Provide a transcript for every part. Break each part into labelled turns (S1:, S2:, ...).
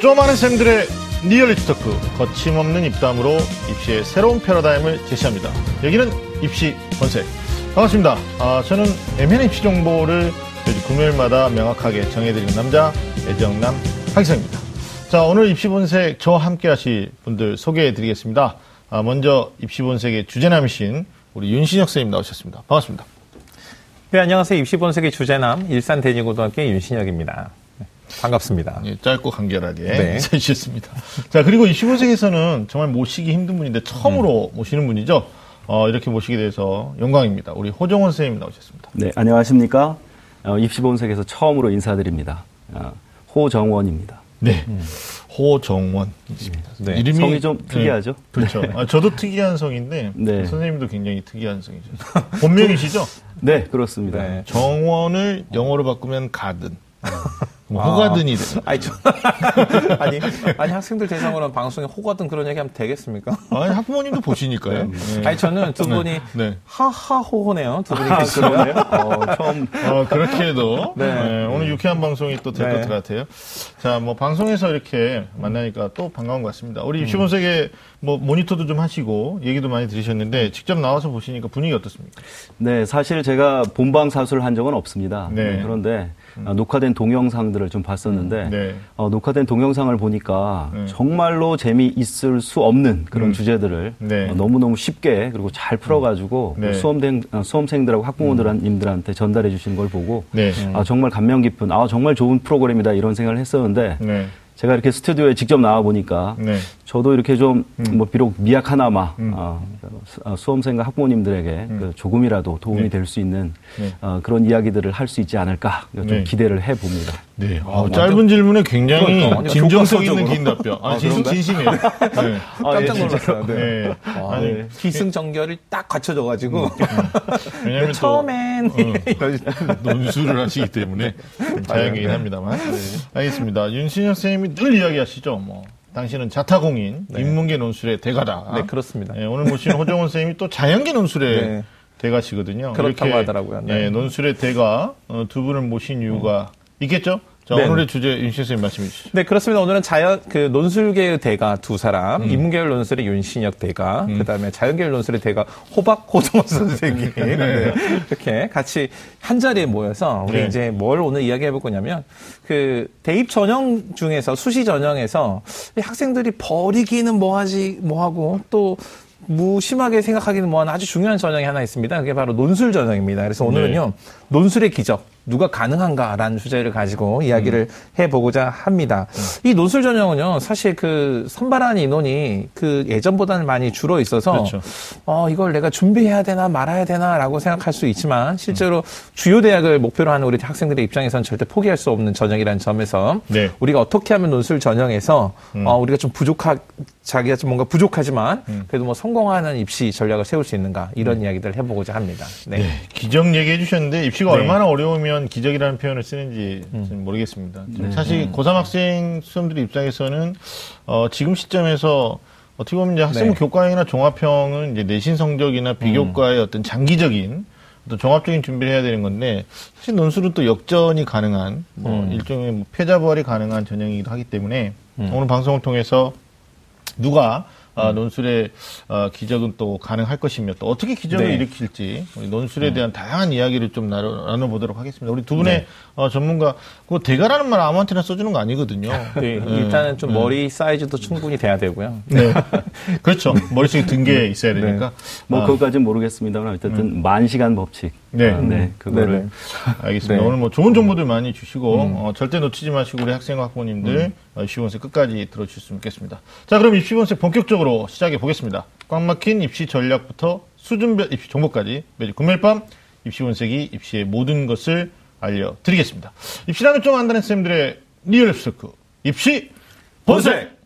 S1: 좀 아는 쌤들의 리얼리티 토크 거침없는 입담으로 입시의 새로운 패러다임을 제시합니다. 여기는 입시 본색 반갑습니다. 아, 저는 애매한 입시 정보를 금요일마다 명확하게 정해드리는 남자 애정남 하기성입니다. 자 오늘 입시 본색 저와 함께 하실 분들 소개해드리겠습니다. 아, 먼저 입시 본색의 주제남이신 우리 윤신혁 선생님 나오셨습니다. 반갑습니다.
S2: 네, 안녕하세요. 입시본색의 주제남, 일산 대진고등학교의 윤신혁입니다. 네, 반갑습니다.
S1: 예, 짧고 간결하게
S2: 네.
S1: 인사해 주셨습니다. 자, 그리고 이 15세기에서는 정말 모시기 힘든 분인데 처음으로 모시는 분이죠. 어, 이렇게 모시게 돼서 영광입니다. 우리 호정원 선생님 나오셨습니다.
S3: 네, 안녕하십니까. 어, 입시본색에서 처음으로 인사드립니다. 어, 호정원입니다.
S1: 네. 호정원입니다.
S2: 네.
S1: 이름이
S3: 성이 좀 특이하죠?
S1: 네, 그렇죠. 아, 저도 특이한 성인데
S3: 네.
S1: 선생님도 굉장히 특이한 성이죠. 본명이시죠?
S3: 네, 그렇습니다.
S2: 네.
S1: 정원을 영어로 바꾸면 가든. 뭐 호가든이 되는.
S2: 아니, 저, 아니, 아니, 학생들 대상으로 방송에 호가든 그런 얘기 하면 되겠습니까?
S1: 아니, 학부모님도 보시니까요. 네.
S2: 아니, 저는 두 분이
S1: 네.
S2: 하하호호네요. 두 분이
S3: 아. 그러네요. 어, 처음.
S1: 어, 그렇게 해도
S2: 네.
S1: 네, 오늘 유쾌한 방송이 또 될것
S2: 네.
S1: 같아요. 자, 뭐 방송에서 이렇게 만나니까 또 반가운 것 같습니다. 우리
S2: 음.
S1: 입시본색에 뭐 모니터도 좀 하시고 얘기도 많이 들으셨는데 직접 나와서 보시니까 분위기 어떻습니까?
S3: 네, 사실 제가 본방 사수를 한 적은 없습니다.
S1: 네.
S3: 네, 그런데 어, 녹화된 동영상들을 좀 봤었는데
S1: 네.
S3: 어, 녹화된 동영상을 보니까
S1: 네.
S3: 정말로 재미있을 수 없는 그런
S1: 음.
S3: 주제들을
S1: 네.
S3: 어, 너무너무 쉽게 그리고 잘 풀어가지고
S1: 네. 음.
S3: 수험생, 어, 수험생들하고 학부모님들한테 전달해 주신 걸 보고
S1: 네.
S3: 아, 정말 감명 깊은, 아, 정말 좋은 프로그램이다 이런 생각을 했었는데
S1: 네.
S3: 제가 이렇게 스튜디오에 직접 나와 보니까
S1: 네.
S3: 저도 이렇게 좀뭐 비록 미약하나마
S1: 음.
S3: 어, 수- 어, 수험생과 학부모님들에게 그 조금이라도 도움이
S1: 네.
S3: 될수 있는
S1: 네.
S3: 어, 그런 이야기들을 할 수 있지 않을까 좀
S1: 네.
S3: 기대를 해 봅니다.
S1: 네. 아, 짧은 질문에 굉장히
S2: 그러니까, 완전
S1: 진정성 있는. 긴 답변. 아,
S2: 아,
S1: 진심,
S2: 그런가요?
S1: 진심이에요. 네.
S2: 깜짝
S3: 예,
S2: 놀랐어요. 네.
S1: 네.
S2: 아,
S1: 아니,
S2: 기승전결이 딱 갖춰져가지고.
S1: 음. 왜냐면 또
S2: 처음엔.
S1: 어, 논술을 하시기 때문에 좀 자연이긴
S2: 네.
S1: 합니다만. 알겠습니다. 윤신혁 선생님이 늘 이야기하시죠. 뭐 당신은 자타공인, 인문계 논술의 대가다.
S2: 네, 그렇습니다.
S1: 예, 오늘 모신 호정원 선생님이 또 자연계 논술의
S2: 네.
S1: 대가시거든요.
S2: 그렇다고 하더라고요. 네.
S1: 예, 논술의 대가 어, 두 분을 모신 이유가 있겠죠? 자,
S2: 네.
S1: 오늘의 주제 윤신혁 선생님 말씀해 주시죠.
S2: 네, 그렇습니다. 오늘은 자연, 그, 논술계의 대가 두 사람,
S1: 음.
S2: 인문계열 논술의 윤신혁 대가, 그 다음에 자연계열 논술의 대가 호박 호정원 선생님. 네. 이렇게 같이 한 자리에 모여서 우리
S1: 네.
S2: 이제 뭘 오늘 이야기해 볼 거냐면, 그, 대입 전형 중에서, 수시 전형에서 이 학생들이 버리기는 뭐하지, 뭐하고 또, 무심하게 생각하기는 뭐하는 아주 중요한 전형이 하나 있습니다. 그게 바로 논술 전형입니다. 그래서 오늘은요, 논술의 기적, 누가 가능한가라는 주제를 가지고 이야기를 해보고자 합니다. 이 논술 전형은요, 사실 그 선발한 인원이 그 예전보다는 많이 줄어 있어서,
S1: 그렇죠.
S2: 어, 이걸 내가 준비해야 되나 말아야 되나라고 생각할 수 있지만, 실제로 주요 대학을 목표로 하는 우리 학생들의 입장에서는 절대 포기할 수 없는 전형이라는 점에서,
S1: 네.
S2: 우리가 어떻게 하면 논술 전형에서, 어, 우리가 좀 부족하, 자기가 좀 뭔가 부족하지만, 그래도 뭐 성공하는 입시 전략을 세울 수 있는가, 이런 이야기들을 해보고자 합니다. 네.
S1: 네, 기적 얘기해 주셨는데 입시가
S2: 네.
S1: 얼마나 어려우면 기적이라는 표현을 쓰는지
S2: 음.
S1: 좀 모르겠습니다.
S3: 네.
S1: 사실 고3 학생 수험들 입장에서는 어, 지금 시점에서 어떻게 보면 이제 학생부
S2: 네.
S1: 교과형이나 종합형은 이제 내신 성적이나 비교과의
S2: 음.
S1: 어떤 장기적인 어떤 종합적인 준비를 해야 되는 건데 사실 논술은 또 역전이 가능한 뭐
S2: 음.
S1: 일종의 뭐 패자 부활이 가능한 전형이기도 하기 때문에 오늘 방송을 통해서 누가
S2: 음.
S1: 아, 논술의 어, 기적은 또 가능할 것이며 또 어떻게 기적을
S2: 네.
S1: 일으킬지 우리 논술에 대한 다양한 이야기를 좀 나눠, 나눠보도록 하겠습니다. 우리 두 분의 어, 전문가 그 대가라는 말 아무한테나 써주는 거 아니거든요.
S2: 네, 일단은 좀 머리 사이즈도 충분히 돼야 되고요.
S1: 네. 그렇죠. 머릿속에 든게 있어야 되니까.
S3: 뭐
S1: 아,
S3: 그것까지는 모르겠습니다만 어쨌든 만 시간 법칙.
S1: 네.
S3: 아, 네, 그거를
S2: 네네.
S1: 알겠습니다.
S2: 네.
S1: 오늘 뭐 좋은 정보들 많이 주시고 어, 절대 놓치지 마시고 우리 학생 학부모님들 어, 입시본색 끝까지 들어주셨으면 좋겠습니다. 자 그럼 입시본색 본격적으로 시작해 보겠습니다. 꽉 막힌 입시 전략부터 수준별 입시 정보까지 매주 금요일 밤 입시본색이 입시의 모든 것을 알려드리겠습니다. 입시라면 좀 안다는 쌤들의 리얼 토크 입시 본색!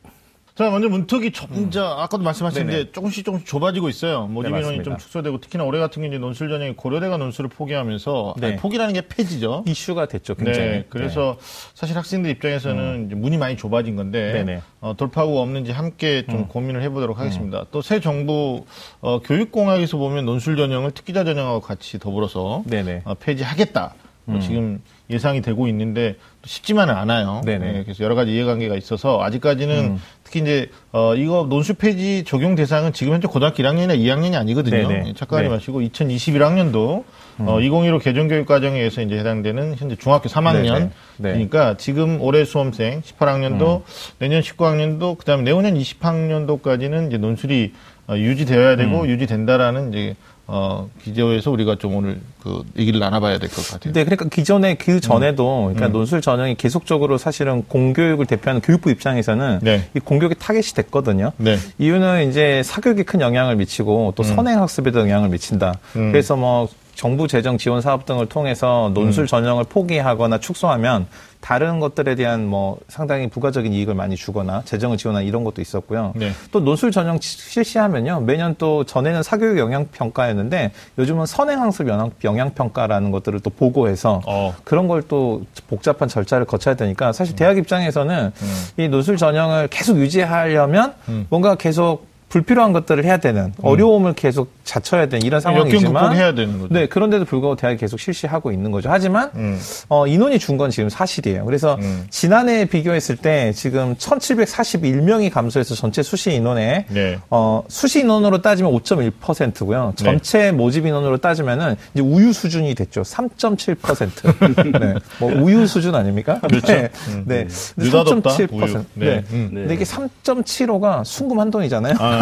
S1: 자, 먼저 문턱이 점점, 아까도 말씀하셨는데
S2: 네네.
S1: 조금씩 조금씩 좁아지고 있어요. 모집
S2: 네,
S1: 인원이
S2: 맞습니다.
S1: 좀 축소되고 특히나 올해 같은 경우는 논술 전형이 고려대가 논술을 포기하면서
S2: 네.
S1: 아니, 포기라는 게 폐지죠.
S2: 이슈가 됐죠, 굉장히.
S1: 네, 그래서 사실 학생들 입장에서는 이제 문이 많이 좁아진 건데. 어, 돌파구가 없는지 함께 좀 고민을 해보도록 하겠습니다. 또 새 정부 어, 교육공학에서 보면 논술 전형을 특기자 전형하고 같이 더불어서. 어, 폐지하겠다. 뭐 지금 예상이 되고 있는데 또 쉽지만은 않아요.
S2: 네네.
S1: 예, 그래서 여러 가지 이해관계가 있어서 아직까지는
S2: 음.
S1: 특히 이제 어 이거 논술 폐지 적용 대상은 지금 현재 고등학교 1학년이나 2학년이 아니거든요.
S2: 네네.
S1: 예, 착각하지
S2: 네. 음.
S1: 마시고 2021학년도 어2015 개정교육 과정에서 이제 해당되는 현재 중학교 3학년
S2: 네네. 네. 음.
S1: 그러니까 지금 올해 수험생 18학년도 내년 19학년도 그다음에 내후년 20학년도까지는 이제 논술이 어, 유지되어야 되고
S2: 음.
S1: 유지된다라는 이제 어 기저에서 우리가 좀 오늘 그 얘기를 나눠봐야 될 것 같아요.
S2: 네, 그러니까 기존에 그 전에도
S1: 음.
S2: 그러니까 논술 전형이 계속적으로 사실은 공교육을 대표하는 교육부 입장에서는
S1: 네.
S2: 이 공교육이 타겟이 됐거든요.
S1: 네.
S2: 이유는 이제 사교육에 큰 영향을 미치고 또 선행 학습에도 영향을 미친다.
S1: 음.
S2: 그래서 뭐 정부 재정 지원 사업 등을 통해서
S1: 음.
S2: 논술 전형을 포기하거나 축소하면 다른 것들에 대한 뭐 상당히 부가적인 이익을 많이 주거나 재정을 지원하는 이런 것도 있었고요.
S1: 네.
S2: 또 논술 전형 시- 실시하면요. 매년 또 전에는 사교육 영향 평가였는데 요즘은 선행 학습 영향, 평가라는 것들을 또 보고해서
S1: 어.
S2: 그런 걸 또 복잡한 절차를 거쳐야 되니까 사실 대학 입장에서는 이 논술 전형을 계속 유지하려면 뭔가 계속 불필요한 것들을 해야 되는 어려움을 계속 자쳐야 되는 이런 상황이지만
S1: 극복해야 되는 거죠.
S2: 네 그런데도 불구하고 대학이 계속 실시하고 있는 거죠. 하지만
S1: 음.
S2: 어, 인원이 준 건 지금 사실이에요. 그래서
S1: 음.
S2: 지난해 비교했을 때 지금 1,741명이 감소해서 전체 수시 인원에
S1: 네.
S2: 어, 수시 인원으로 따지면 5.1%고요. 전체 모집 인원으로 따지면은 이제 우유 수준이 됐죠. 3.7%. 네. 뭐 우유 수준 아닙니까?
S1: 그렇죠.
S2: 네.
S1: 음.
S2: 네.
S1: 느닷없다,
S2: 3.7%.
S1: 우유.
S2: 네.
S1: 네. 음.
S3: 네.
S2: 근데 이게 3.75가 순금 한 돈이잖아요.
S1: 아,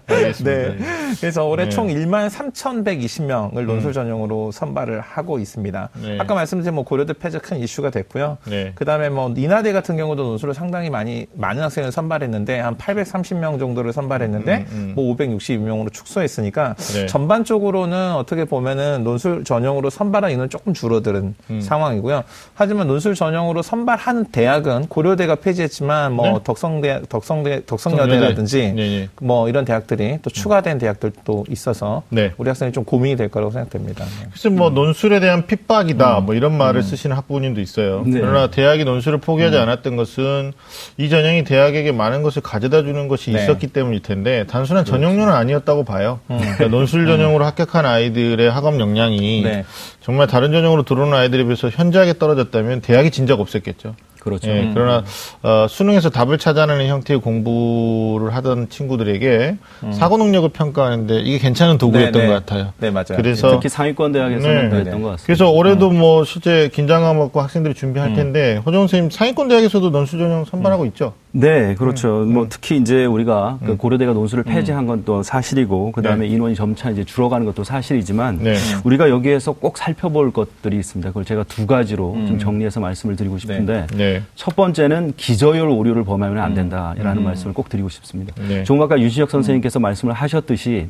S1: 알겠습니다.
S2: 네. 그래서 올해
S1: 네.
S2: 총 1만 3,120명을 논술 전형으로 선발을 하고 있습니다.
S1: 네.
S2: 아까 말씀드린 뭐 고려대 폐지 큰 이슈가 됐고요.
S1: 네.
S2: 그다음에 뭐 인하대 같은 경우도 논술을 상당히 많이 많은 학생을 선발했는데 한 830명 정도를 선발했는데
S1: 음, 음.
S2: 뭐 562명으로 축소했으니까
S1: 네.
S2: 전반적으로는 어떻게 보면은 논술 전형으로 선발한 인원 조금 줄어드는 상황이고요. 하지만 논술 전형으로 선발하는 대학은 고려대가 폐지했지만 뭐
S1: 네.
S2: 덕성대 덕성대 덕성여대라든지
S1: 네, 네.
S2: 뭐 이런 대학들이 또 추가된 대학들도 있어서
S1: 네.
S2: 우리 학생이 좀 고민이 될 거라고 생각됩니다. 네.
S1: 글쎄 뭐 논술에 대한 핍박이다
S2: 음.
S1: 뭐 이런 말을 쓰시는 학부모님도 있어요.
S3: 네.
S1: 그러나 대학이 논술을 포기하지
S2: 음.
S1: 않았던 것은 이 전형이 대학에게 많은 것을 가져다 주는 것이
S2: 네.
S1: 있었기 때문일 텐데 단순한 전형료는 아니었다고 봐요. 그러니까 논술 전형으로 합격한 아이들의 학업 역량이
S2: 음. 네.
S1: 정말 다른 전형으로 들어오는 아이들에 비해서 현저하게 떨어졌다면 대학이 진작 없었겠죠.
S3: 그렇죠.
S1: 예, 그러나 어, 수능에서 답을 찾아내는 형태의 공부를 하던 친구들에게 사고 능력을 평가하는데 이게 괜찮은 도구였던
S2: 음. 네, 네.
S1: 것 같아요.
S2: 네, 맞아요.
S1: 그래서
S3: 특히 상위권 대학에서는
S1: 네.
S3: 그랬던 것 같습니다.
S1: 그래서 올해도 뭐 실제 긴장감 갖고 학생들이 준비할
S2: 음.
S1: 텐데 호정 선생님 상위권 대학에서도 논술 전형 선발하고 있죠.
S3: 네, 그렇죠.
S1: 음.
S3: 뭐 특히 이제 우리가 그 고려대가 논술을 폐지한 건 또 사실이고 그 다음에
S1: 네.
S3: 인원이 점차 이제 줄어가는 것도 사실이지만
S1: 네.
S3: 우리가 여기에서 꼭 살펴볼 것들이 있습니다. 그걸 제가 두 가지로 좀 정리해서 말씀을 드리고 싶은데
S1: 네.
S3: 첫 번째는 기저율 오류를 범하면 안 된다라는 말씀을 꼭 드리고 싶습니다.
S1: 네.
S3: 조금 아까 유진혁 선생님께서 말씀을 하셨듯이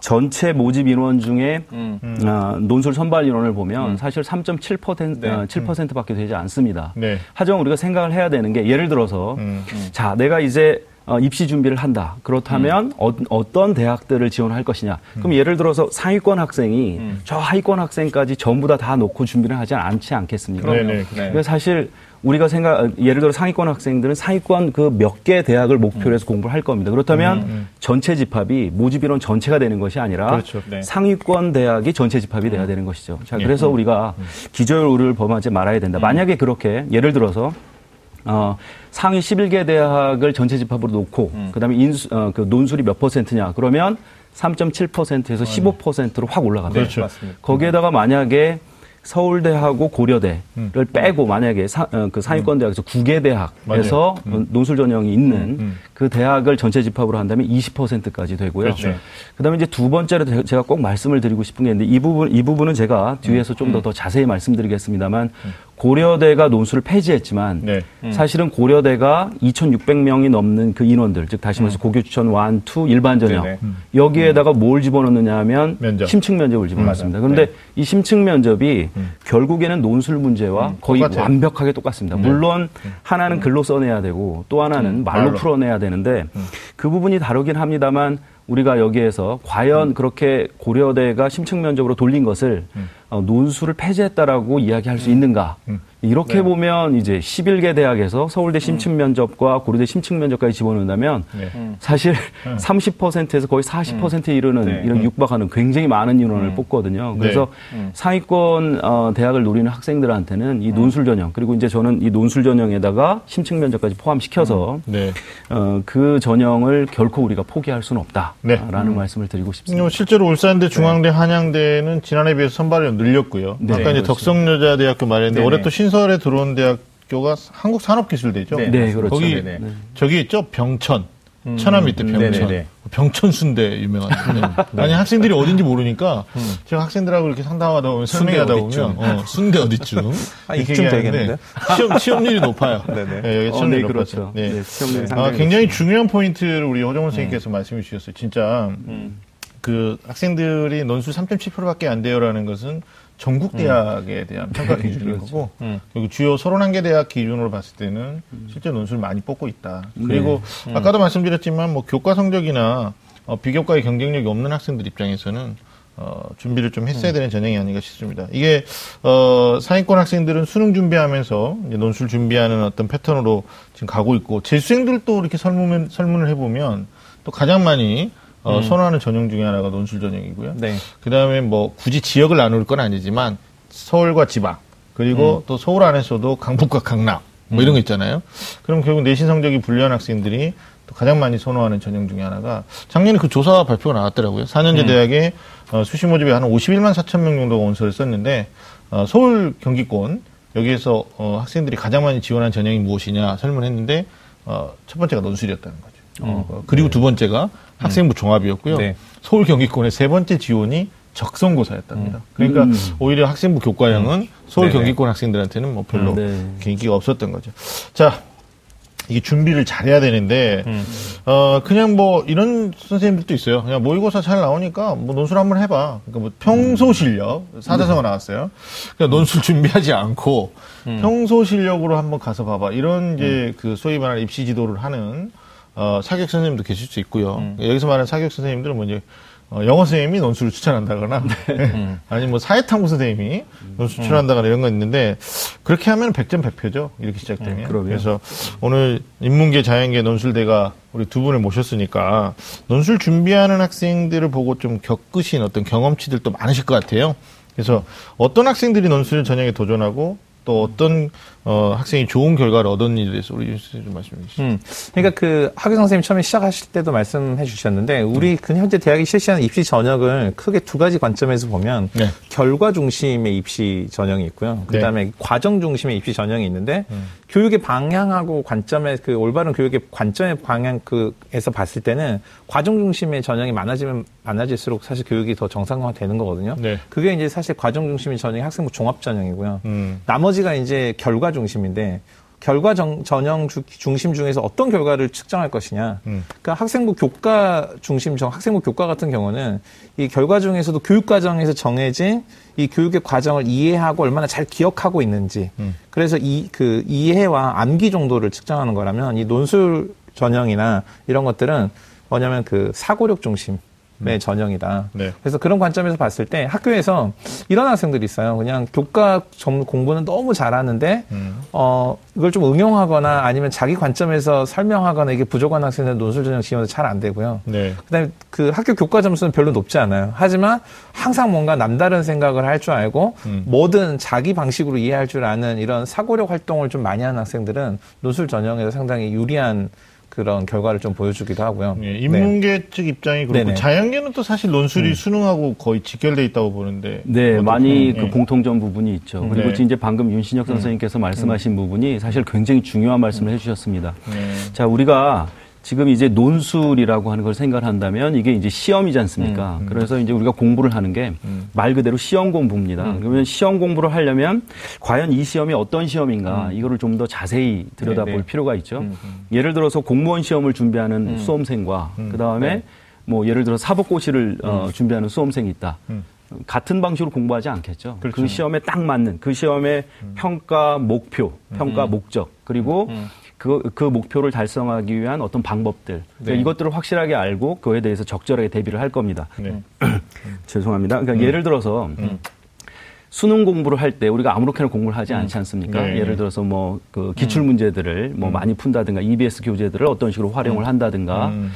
S3: 전체 모집 인원 중에
S2: 음.
S3: 아, 논술 선발 인원을 보면 사실 3.7%
S2: 네.
S3: 아, 7%밖에 되지 않습니다.
S1: 네.
S3: 하지만 우리가 생각을 해야 되는 게 예를 들어서
S1: 음.
S3: 자 내가 이제 어, 입시 준비를 한다. 그렇다면
S2: 음.
S3: 어, 떤 대학들을 지원할 것이냐. 그럼 예를 들어서 상위권 학생이
S2: 음.
S3: 저 하위권 학생까지 전부 다 다 놓고 준비를 하지 않지 않겠습니까?
S1: 네네.
S2: 네.
S3: 사실 우리가 생각 예를 들어 상위권 학생들은 상위권 그 몇 개 대학을 목표로 해서 공부를 할 겁니다. 그렇다면 전체 집합이 모집 인원 전체가 되는 것이 아니라
S1: 그렇죠.
S2: 네.
S3: 상위권 대학이 전체 집합이 돼야 되는 것이죠. 자,
S1: 예.
S3: 그래서 우리가 기저율 오류를 범하지 말아야 된다. 만약에 그렇게 예를 들어서 어, 상위 11개 대학을 전체 집합으로 놓고 그다음에 인수 어, 그 논술이 몇 퍼센트냐? 그러면 3.7%에서 15%로 확 올라갑니다.
S1: 그렇죠.
S3: 거기에다가 만약에 서울대하고 고려대를 빼고 만약에 사, 어, 그 상위권 대학에서 9개 대학에서 어, 논술 전형이 있는 그 대학을 전체 집합으로 한다면 20%까지 되고요.
S1: 그렇죠.
S3: 그다음에 이제 두 번째로 제- 제가 꼭 말씀을 드리고 싶은 게 있는데 이 부분 이 부분은 제가 뒤에서 좀 더더 자세히 말씀드리겠습니다만 고려대가 논술을 폐지했지만
S1: 네.
S3: 사실은 고려대가 2,600명이 넘는 그 인원들, 즉 다시 말해서 고교 추천 1, 2 일반 전형
S2: 네네.
S3: 여기에다가 뭘 집어넣느냐 하면
S1: 면접.
S3: 심층 면접을 집어넣습니다. 그런데 이 심층 면접이 결국에는 논술 문제와 거의
S1: 똑같아요.
S3: 완벽하게 똑같습니다. 물론 하나는 글로 써내야 되고 또 하나는 말로
S1: 말로.
S3: 풀어내야 되는데 그 부분이 다르긴 합니다만 우리가 여기에서 과연 그렇게 고려대가 심층 면접으로 돌린 것을 어, 논술을 폐지했다라고 이야기할 수 있는가? 이렇게
S1: 네.
S3: 보면 이제 11개 대학에서 서울대 심층 면접과 고려대 심층 면접까지 집어넣는다면
S1: 네.
S3: 사실 30%에서 거의 40%에 이르는
S2: 네.
S3: 이런 육박하는 굉장히 많은 인원을 뽑거든요. 그래서 상위권 어, 대학을 노리는 학생들한테는 이 논술 전형 그리고 이제 저는 이 논술 전형에다가 심층 면접까지 포함시켜서
S1: 네.
S3: 어, 그 전형을 결코 우리가 포기할 수는
S1: 네.
S3: 없다라는 말씀을 드리고 싶습니다.
S1: 어, 실제로 울산대, 중앙대, 한양대는 지난해 비해서 선발이 늘렸고요.
S3: 네,
S1: 아까 이제. 덕성여자대학교 말했는데. 올해 또 신 설에 들어온 대학교가 한국산업기술대죠.
S2: 네,
S3: 네, 그렇죠.
S1: 거기
S2: 네네.
S1: 저기 있죠 병천. 천안 밑에 병천.
S2: 네네네.
S1: 병천순대 유명한데. 아니 학생들이 어딘지 모르니까 제가 학생들하고 이렇게 상담하다 보면 설명하다? 보면 어, 순대 어디쯤
S2: 아, 이쯤 되겠는데?
S1: 시험 취업률이 높아요.
S2: 네네.
S1: 네, 여기
S3: 어,
S1: 취업률이
S3: 네,
S1: 높았죠.
S3: 그렇죠.
S1: 네.
S3: 네, 시험률이
S1: 아, 굉장히 중요한 포인트를 우리 허정원 선생님께서
S2: 음.
S1: 말씀해 주셨어요. 진짜 그 학생들이 논술 3.7%밖에 안 돼요라는 것은 전국 대학에 대한 평가 기준인 거고
S2: 음.
S1: 그리고 주요 31개 대학 기준으로 봤을 때는 실제 논술 많이 뽑고 있다. 그리고 아까도 말씀드렸지만 뭐 교과 성적이나 어, 비교과의 경쟁력이 없는 학생들 입장에서는 어, 준비를 좀 했어야 되는 전형이 아닌가 싶습니다. 이게 어, 상위권 학생들은 수능 준비하면서 이제 논술 준비하는 어떤 패턴으로 지금 가고 있고 재수생들도 이렇게 설문 설문을 해보면 또 가장 많이 어, 선호하는 전형 중에 하나가 논술 전형이고요.
S2: 네.
S1: 그 다음에 뭐 굳이 지역을 나눌 건 아니지만 서울과 지방 그리고 또 서울 안에서도 강북과 강남 뭐 이런 거 있잖아요. 그럼 결국 내신 성적이 불리한 학생들이 또 가장 많이 선호하는 전형 중에 하나가 작년에 그 조사 발표가 나왔더라고요. 4년제 대학에 어, 수시 모집에 한 51만 4천 명 정도가 원서를 썼는데 어, 서울 경기권 여기에서 어, 학생들이 가장 많이 지원한 전형이 무엇이냐 설문했는데 어, 첫 번째가 논술이었다는 거죠. 어, 그리고 두 번째가 학생부 종합이었고요.
S2: 네.
S1: 서울 경기권의 세 번째 지원이 적성고사였답니다. 그러니까 오히려 학생부 교과형은 서울
S2: 네네.
S1: 경기권 학생들한테는 뭐 별로
S3: 음, 네.
S1: 인기가 없었던 거죠. 자, 이게 준비를 잘해야 되는데 어 그냥 뭐 이런 선생님들도 있어요. 그냥 모의고사 잘 나오니까 뭐 논술 한번 해봐. 그러니까 뭐 평소 실력 사자성어 나왔어요. 그러니까 논술 준비하지 않고 평소 실력으로 한번 가서 봐봐. 이런 이제 그 소위 말하는 입시 지도를 하는 어 사격 선생님도 계실 수 있고요. 여기서 말하는 사격 선생님들은 뭐 이제 어, 영어 선생님이 논술을 추천한다거나 아니면 뭐 사회탐구 선생님이 논술 추천한다거나 이런 거 있는데 그렇게 하면 100점 100표죠. 이렇게 시작되면.
S3: 그럼요.
S1: 그래서 오늘 인문계 자연계 논술대가 우리 두 분을 모셨으니까 논술 준비하는 학생들을 보고 좀 겪으신 어떤 경험치들도 많으실 것 같아요. 그래서 어떤 학생들이 논술 전형에 도전하고 또 어떤 어, 학생이 좋은 결과를 얻었는지에 대해서 우리 좀 말씀해 주시죠.
S2: 음. 그러니까 그 학교 선생님 처음에 시작하실 때도 말씀해 주셨는데 우리 그 현재 대학이 실시하는 입시 전형을 크게 두 가지 관점에서 보면
S1: 네.
S2: 결과 중심의 입시 전형이 있고요. 그다음에 과정 중심의 입시 전형이 있는데 교육의 방향하고 관점의 그 올바른 교육의 관점의 방향 그에서 봤을 때는 과정 중심의 전형이 많아지면 많아질수록 사실 교육이 더 정상화 되는 거거든요.
S1: 네.
S2: 그게 이제 사실 과정 중심의 전형이 학생부 종합 전형이고요.
S1: 음.
S2: 나머지가 이제 결과 중심인데 결과 정- 전형 주- 중심 중에서 어떤 결과를 측정할 것이냐.
S1: 음.
S2: 그러니까 학생부 교과 중심 정 학생부 교과 같은 경우는 이 결과 중에서도 교육 과정에서 정해진 이 교육의 과정을 이해하고 얼마나 잘 기억하고 있는지.
S1: 음.
S2: 그래서 이 그 이해와 암기 정도를 측정하는 거라면 이 논술 전형이나 이런 것들은 뭐냐면 그 사고력 중심 의 전형이다.
S1: 네.
S2: 그래서 그런 관점에서 봤을 때 학교에서 이런 학생들이 있어요. 그냥 교과 점 공부는 너무 잘하는데
S1: 음.
S2: 어 이걸 좀 응용하거나 아니면 자기 관점에서 설명하거나 이게 부족한 학생들은 논술 전형 지원도 잘 안 되고요.
S1: 네.
S2: 그다음에 그 학교 교과 점수는 별로 높지 않아요. 하지만 항상 뭔가 남다른 생각을 할 줄 알고
S1: 음.
S2: 뭐든 자기 방식으로 이해할 줄 아는 이런 사고력 활동을 좀 많이 하는 학생들은 논술 전형에서 상당히 유리한 그런 결과를 좀 보여주기도 하고요.
S1: 예,
S2: 네.
S1: 인문계 측 입장이 그렇고
S2: 네네. 음.
S1: 자연계는 또 사실 논술이 수능하고 거의 직결돼 있다고 보는데
S3: 네, 많이
S1: 예.
S3: 그 공통점 부분이 있죠. 그리고
S1: 네.
S3: 이제 방금 윤신혁 선생님께서 말씀하신 부분이 사실 굉장히 중요한 말씀을 해주셨습니다.
S1: 네.
S3: 자, 우리가 지금 이제 논술이라고 하는 걸 생각한다면 이게 이제 시험이지 않습니까? 그래서 이제 우리가 공부를 하는 게 말 그대로 시험 공부입니다. 그러면 시험 공부를 하려면 과연 이 시험이 어떤 시험인가 이거를 좀 더 자세히 들여다볼
S2: 네, 네.
S3: 필요가 있죠. 예를 들어서 공무원 시험을 준비하는
S2: 음.
S3: 수험생과 그 다음에
S2: 네.
S3: 뭐 예를 들어 사법고시를 어, 준비하는 수험생이 있다.
S1: 음.
S3: 같은 방식으로 공부하지 않겠죠. 그
S1: 그렇죠.
S3: 시험에 딱 맞는 그 시험의 평가 목표, 평가 목적 그리고 그, 그 목표를 달성하기 위한 어떤 방법들 그러니까
S2: 네.
S3: 이것들을 확실하게 알고 그에 대해서 적절하게 대비를 할 겁니다.
S1: 네.
S3: 죄송합니다. 그러니까 예를 들어서 수능 공부를 할 때 우리가 아무렇게나 공부를 하지 않지 않습니까?
S1: 네.
S3: 예를 들어서 뭐 그 기출 문제들을 뭐 많이 푼다든가 EBS 교재들을 어떤 식으로 활용을 한다든가
S1: 음.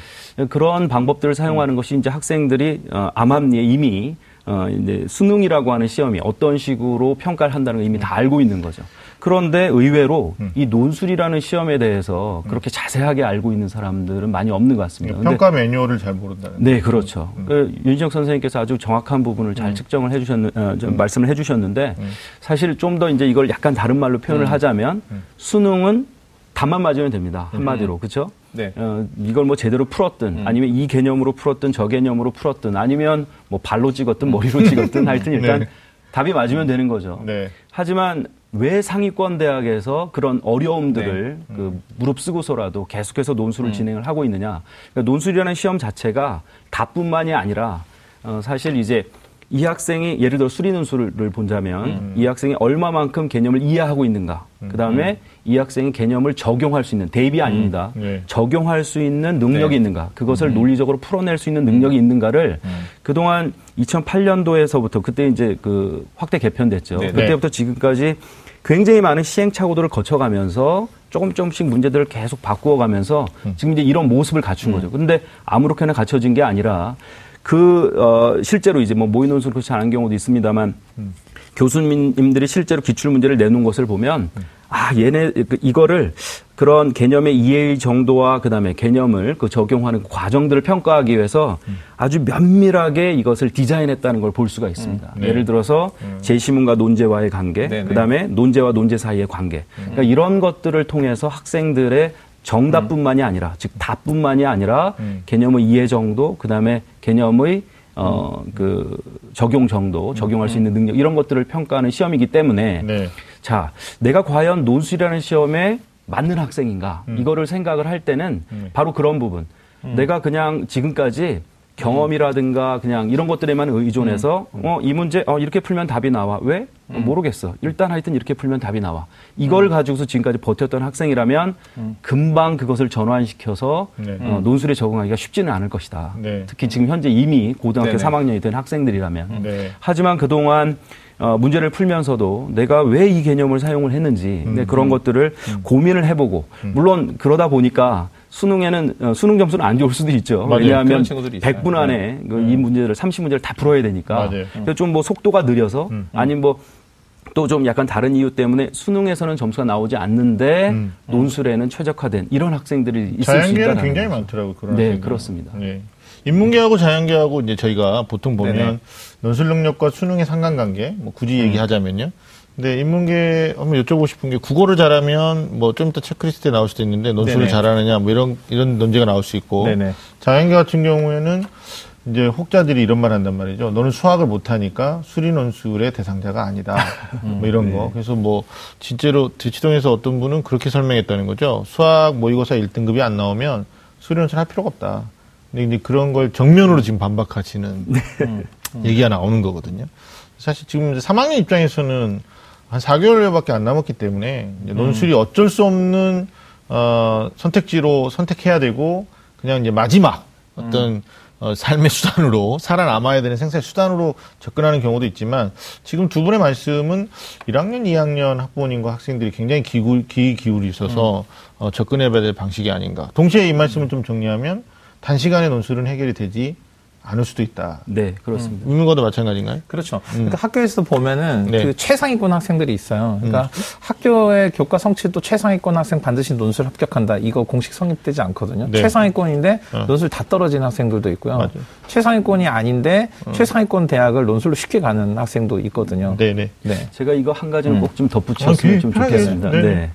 S3: 그런 방법들을 사용하는 것이 이제 학생들이 어, 암암리에 이미 어, 이제 수능이라고 하는 시험이 어떤 식으로 평가를 한다는 걸 이미 다 알고 있는 거죠. 그런데 의외로 이 논술이라는 시험에 대해서 그렇게 자세하게 알고 있는 사람들은 많이 없는 것 같습니다. 근데
S1: 평가 매뉴얼을 잘 모른다는.
S3: 네, 그렇죠. 그 윤지영 선생님께서 아주 정확한 부분을 잘 측정을 해주셨는, 어, 좀 말씀을 해주셨는데 사실 좀 더 이제 이걸 약간 다른 말로 표현을 하자면 수능은 답만 맞으면 됩니다. 한마디로. 그렇죠?
S2: 네.
S3: 어, 이걸 뭐 제대로 풀었든 아니면 이 개념으로 풀었든 저 개념으로 풀었든 아니면 뭐 발로 찍었든 머리로 찍었든 하여튼 일단
S1: 네.
S3: 답이 맞으면 되는 거죠.
S1: 네.
S3: 하지만 왜 상위권 대학에서 그런 어려움들을
S1: 네.
S3: 그 무릎 쓰고서라도 계속해서
S1: 음.
S3: 논술을 진행을 하고 있느냐? 그러니까 논술이라는 시험 자체가 답뿐만이 아니라 어, 사실 이제 이 학생이 예를 들어 수리 논술을 본다면
S1: 음.
S3: 이 학생이 얼마만큼 개념을 이해하고 있는가? 그 다음에 이 학생이 개념을 적용할 수 있는 대입이 아닙니다.
S1: 네.
S3: 적용할 수 있는 능력이
S2: 네.
S3: 있는가? 그것을 논리적으로 풀어낼 수 있는 능력이 있는가를 그동안 2008년도에서부터 그때 이제 그 확대 개편됐죠.
S2: 네.
S3: 그때부터 지금까지 굉장히 많은 시행착오들을 거쳐가면서 조금 조금씩 문제들을 계속 바꾸어가면서 지금 이제 이런 모습을 갖춘 거죠. 근데 아무렇게나 갖춰진 게 아니라 그, 어, 실제로 이제 뭐 모의 논술을 그렇지 않은 경우도 있습니다만 교수님들이 실제로 기출 문제를 내놓은 것을 보면 아 얘네 그 이거를 그런 개념의 이해 정도와 그다음에 개념을 그 적용하는 과정들을 평가하기 위해서 아주 면밀하게 이것을 디자인했다는 걸 볼 수가 있습니다.
S1: 네.
S3: 예를 들어서 제시문과 논제와의 관계,
S2: 네, 네.
S3: 그다음에 논제와 논제 사이의 관계. 그러니까 이런 것들을 통해서 학생들의 정답뿐만이 아니라 즉 답뿐만이 아니라
S1: 음.
S3: 개념의 이해 정도, 그다음에 개념의 어, 그, 적용 정도, 적용할 수 있는 능력, 이런 것들을 평가하는 시험이기 때문에,
S1: 네.
S3: 자, 내가 과연 논술이라는 시험에 맞는 학생인가,
S1: 음.
S3: 이거를 생각을 할 때는 바로 그런 부분. 내가 그냥 지금까지 경험이라든가 그냥 이런 것들에만 의존해서
S1: 음.
S3: 어이 문제 어 이렇게 풀면 답이 나와 왜 어, 모르겠어 일단 하여튼 이렇게 풀면 답이 나와 이걸
S1: 음.
S3: 가지고서 지금까지 버텼던 학생이라면 금방 그것을 전환시켜서
S1: 네.
S3: 어, 논술에 적응하기가 쉽지는 않을 것이다
S1: 네.
S3: 특히 지금 현재 이미 고등학교
S2: 네네.
S3: 3학년이 된 학생들이라면
S1: 네.
S3: 하지만 그동안 어, 문제를 풀면서도 내가 왜 이 개념을 사용을 했는지
S1: 음.
S3: 네, 그런 것들을 고민을 해보고 물론 그러다 보니까 수능에는 어, 수능 점수는 안 좋을 수도 있죠.
S1: 맞아요.
S3: 왜냐하면
S2: 그런 친구들이 있어요.
S3: 100분 안에 그이 문제를 30문제를 다 풀어야 되니까
S1: 네. 맞아요.
S3: 좀뭐 속도가 느려서 아니면 뭐 또좀 약간 다른 이유 때문에 수능에서는 점수가 나오지 않는데
S1: 음.
S3: 논술에는 최적화된 이런 학생들이 있을 수
S1: 자연계는
S3: 있다는
S1: 굉장히
S3: 거죠.
S1: 많더라고요. 그런
S3: 네,
S1: 학생들은.
S3: 그렇습니다.
S1: 네. 인문계하고 자연계하고 이제 저희가 보통 보면
S2: 네네.
S1: 논술 능력과 수능의 상관관계, 뭐 굳이 얘기하자면요. 근데 인문계 한번 여쭤보고 싶은 게 국어를 잘하면 뭐 좀 이따 체크리스트에 나올 수도 있는데 논술을
S2: 네네.
S1: 잘하느냐 뭐 이런 이런 논제가 나올 수 있고
S2: 네네.
S1: 자연계 같은 경우에는 이제 혹자들이 이런 말 한단 말이죠. 너는 수학을 못하니까 수리 논술의 대상자가 아니다. 뭐 이런 거. 그래서 뭐, 진짜로 대치동에서 어떤 분은 그렇게 설명했다는 거죠. 수학 모의고사 1등급이 안 나오면 수리 논술 할 필요가 없다. 근데 이제 그런 걸 정면으로 지금 반박하시는 얘기가 나오는 거거든요. 사실 지금 이제 3학년 입장에서는 한 4개월밖에 안 남았기 때문에 논술이 어쩔 수 없는 어, 선택지로 선택해야 되고 그냥 이제 마지막 어떤 어, 삶의 수단으로 살아남아야 되는 생사의 수단으로 접근하는 경우도 있지만 지금 두 분의 말씀은 1학년, 2학년 학부모님과 학생들이 굉장히 기울, 기 기울이 있어서 어, 접근해봐야 될 방식이 아닌가. 동시에 이 말씀을 좀 정리하면 단시간에 논술은 해결이 되지 않을 수도 있다.
S3: 네, 그렇습니다.
S1: 의문과도 마찬가지인가요?
S2: 그렇죠. 그러니까 학교에서 보면은
S1: 네.
S2: 그 최상위권 학생들이 있어요. 그러니까 학교의 교과 성취도 최상위권 학생 반드시 논술 합격한다. 이거 공식 성립되지 않거든요.
S1: 네.
S2: 최상위권인데
S1: 어.
S2: 논술 다 떨어진 학생들도 있고요.
S1: 맞아요.
S2: 최상위권이 아닌데 최상위권 대학을 논술로 쉽게 가는 학생도 있거든요.
S1: 네 네.
S2: 네.
S3: 제가 이거 한 가지는
S2: 음.
S3: 꼭좀
S1: 아,
S3: 덧붙였으면
S1: 그-
S3: 좀 좋겠습니다.
S1: 해요.
S3: 네.
S1: 네.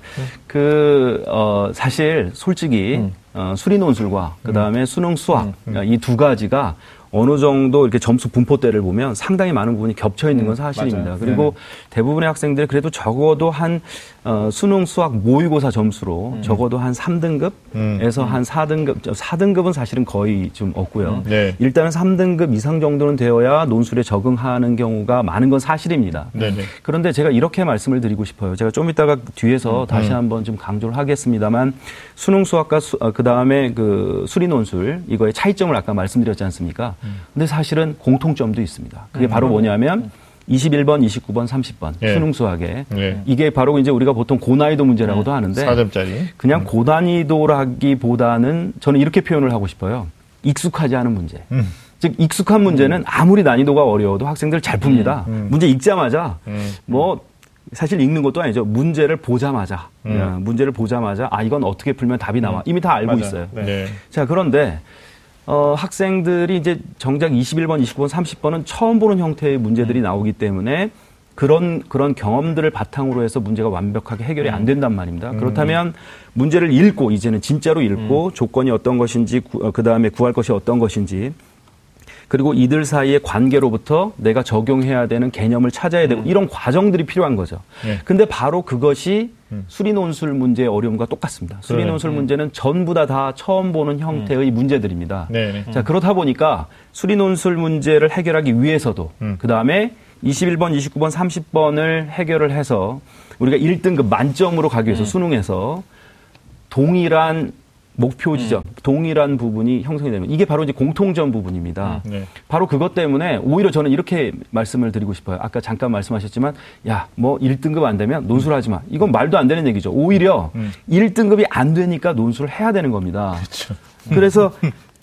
S3: 그, 어, 사실 솔직히,
S2: 음.
S3: 어, 수리 논술과 그 다음에 수능 수학, 이 두 가지가 어느 정도 이렇게 점수 분포대를 보면 상당히 많은 부분이 겹쳐 있는 건 사실입니다.
S2: 맞아요.
S3: 그리고 대부분의 학생들이 그래도 적어도 한 어, 수능 수학 모의고사 점수로 적어도 한 3등급에서
S1: 음.
S3: 한 4등급, 4등급은 사실은 거의 좀 없고요.
S1: 네.
S3: 일단은 3등급 이상 정도는 되어야 논술에 적응하는 경우가 많은 건 사실입니다.
S1: 네네.
S3: 그런데 제가 이렇게 말씀을 드리고 싶어요. 제가 좀 이따가 뒤에서 다시 한번 좀 강조를 하겠습니다만 수능 수학과 그 다음에 그 수리 논술 이거의 차이점을 아까 말씀드렸지 않습니까? 근데 사실은 공통점도 있습니다. 그게 바로 뭐냐면 21번, 29번, 30번
S1: 예.
S3: 수능 수학에
S1: 네.
S3: 이게 바로 이제 우리가 보통 고난이도 문제라고도 하는데
S1: 4점짜리.
S3: 그냥 고난이도라기보다는 저는 이렇게 표현을 하고 싶어요. 익숙하지 않은 문제.
S1: 음.
S3: 즉 익숙한 문제는 아무리 난이도가 어려워도 학생들 잘 풉니다.
S1: 음, 음.
S3: 문제 읽자마자
S1: 음.
S3: 뭐 사실 읽는 것도 아니죠. 문제를 보자마자
S1: 음.
S3: 야, 문제를 보자마자 아 이건 어떻게 풀면 답이 나와 이미 다 알고
S2: 맞아요.
S3: 있어요.
S2: 네.
S1: 네.
S3: 자 그런데 어, 학생들이 이제 정작 21번, 29번, 30번은 처음 보는 형태의 문제들이
S1: 음.
S3: 나오기 때문에 그런 그런 경험들을 바탕으로 해서 문제가 완벽하게 해결이
S1: 음.
S3: 안 된단 말입니다. 그렇다면 문제를 읽고 이제는 진짜로 읽고
S1: 음.
S3: 조건이 어떤 것인지 그 다음에 구할 것이 어떤 것인지 그리고 이들 사이의 관계로부터 내가 적용해야 되는 개념을 찾아야 되고 이런 과정들이 필요한 거죠.
S1: 음. 네.
S3: 근데 바로 그것이
S1: 음. 수리
S3: 수리 논술 문제의 어려움과 똑같습니다. 수리
S1: 그러네.
S3: 논술 문제는 전부 다 다 처음 보는 형태의 문제들입니다.
S1: 네. 네.
S3: 자, 그렇다 보니까 수리 논술 문제를 해결하기 위해서도
S1: 음.
S3: 그다음에 21번, 29번, 30번을 해결을 해서 우리가 1등급 만점으로 가기
S1: 음.
S3: 위해서 수능에서 동일한 목표 지점, 동일한 부분이 형성이 되는 이게 바로 이제 공통점 부분입니다.
S1: 네.
S3: 바로 그것 때문에 오히려 저는 이렇게 말씀을 드리고 싶어요. 아까 잠깐 말씀하셨지만 야, 뭐 1등급 안 되면 논술하지 마. 이건 말도 안 되는 얘기죠. 오히려
S1: 음.
S3: 1등급이 안 되니까 논술을 해야 되는 겁니다.
S1: 그렇죠.
S3: 그래서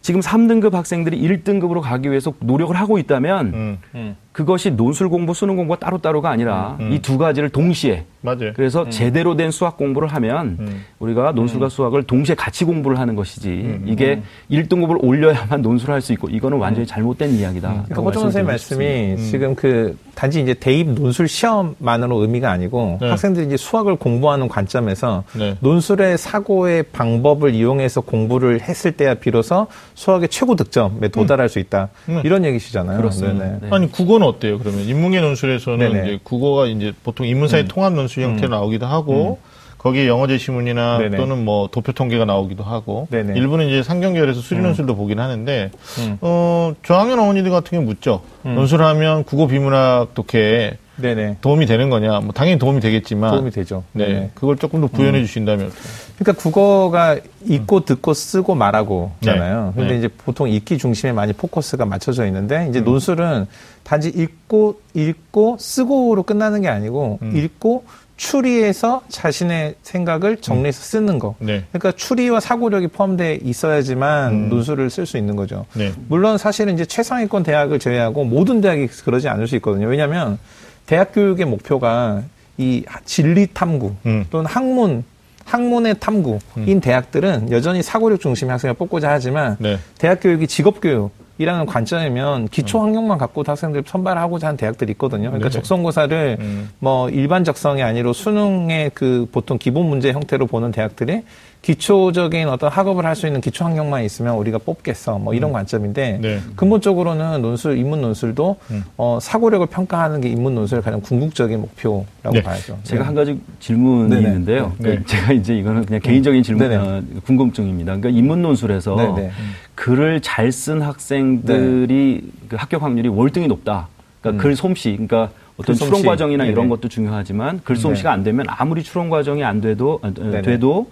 S3: 지금 3등급 학생들이 1등급으로 가기 위해서 노력을 하고 있다면
S1: 음.
S2: 음.
S3: 그것이 논술 공부, 수능 공부가 따로따로가 아니라
S1: 음.
S3: 이두 가지를 동시에
S1: 맞아요.
S3: 그래서 제대로 된 수학 공부를 하면
S1: 음.
S3: 우리가 논술과 수학을 동시에 같이 공부를 하는 것이지
S1: 음.
S3: 이게 1등급을 올려야만 논술을 할 수 있고 이거는 완전히 잘못된 이야기다.
S1: 음.
S2: 그러니까 호정 선생님 말씀이.
S1: 음.
S2: 지금 그 단지 이제 대입 논술 시험만으로 의미가 아니고
S1: 네.
S2: 학생들이 이제 수학을 공부하는 관점에서
S1: 네.
S2: 논술의 사고의 방법을 이용해서 공부를 했을 때야 비로소 수학의 최고 득점에 도달할 수 있다.
S1: 음.
S2: 이런 얘기시잖아요.
S3: 그렇습니다.
S2: 네.
S1: 아니 국어는 어때요? 그러면 인문계 논술에서는
S2: 네네.
S1: 이제 국어가 이제 보통 인문사의 통합 논술 형태로 나오기도 하고 거기에 영어 제 시문이나
S2: 네네.
S1: 또는 뭐 도표 통계가 나오기도 하고
S2: 네네.
S1: 일부는 이제 상경계열에서 수리 논술도 보긴 하는데
S2: 음.
S1: 어 저학년 어머니들 같은 경우 묻죠. 논술하면 국어 비문학 독해에
S2: 네네.
S1: 도움이 되는 거냐? 뭐 당연히 도움이 되겠지만
S2: 도움이 되죠.
S1: 네,
S2: 네네.
S1: 그걸 조금 더 부연해 주신다면 어때요?
S2: 그러니까 국어가 읽고 듣고 쓰고 말하고잖아요.
S1: 네.
S2: 근데
S1: 네.
S2: 이제 보통 읽기 중심에 많이 포커스가 맞춰져 있는데 이제 논술은 단지 읽고 읽고 쓰고로 끝나는 게 아니고 읽고 추리해서 자신의 생각을 정리해서 쓰는 거.
S1: 네.
S2: 그러니까 추리와 사고력이 포함되어 있어야지만
S1: 음.
S2: 논술을 쓸 수 있는 거죠.
S1: 네.
S2: 물론 사실은 이제 최상위권 대학을 제외하고 모든 대학이 그러지 않을 수 있거든요. 왜냐하면 대학 교육의 목표가 이 진리 탐구
S1: 음.
S2: 또는 학문 학문의 탐구인 대학들은 여전히 사고력 중심의 학생을 뽑고자 하지만
S1: 네.
S2: 대학 교육이 직업 교육이라는 관점이면 기초 환경만 갖고 학생들 선발하고자 하는 대학들이 있거든요. 그러니까
S1: 음. 네네.
S2: 적성고사를
S1: 음.
S2: 뭐 일반 적성이 아니로 수능의 그 보통 기본 문제 형태로 보는 대학들이 기초적인 어떤 학업을 할 수 있는 기초 환경만 있으면 우리가 뽑겠어. 뭐 이런 관점인데
S1: 네.
S2: 근본적으로는 논술, 인문 논술도
S1: 음.
S2: 어, 사고력을 평가하는 게 인문 논술의 가장 궁극적인 목표라고
S1: 네.
S2: 봐야죠.
S3: 제가
S2: 네.
S3: 한 가지 질문이
S2: 네네.
S3: 있는데요.
S1: 네.
S3: 그 제가 이제 이거는 그냥 개인적인 질문,
S2: 네네.
S3: 어, 궁금증입니다. 그러니까 인문 논술에서
S2: 네네.
S3: 글을 잘 쓴 학생들이 그 합격 확률이 월등히 높다. 그러니까 글 솜씨, 그러니까 어떤
S2: 글 솜씨.
S3: 추론 과정이나 이런
S2: 네네.
S3: 것도 중요하지만 글 솜씨가 안 되면 아무리 추론 과정이 안 돼도 어,
S2: 네네.
S3: 돼도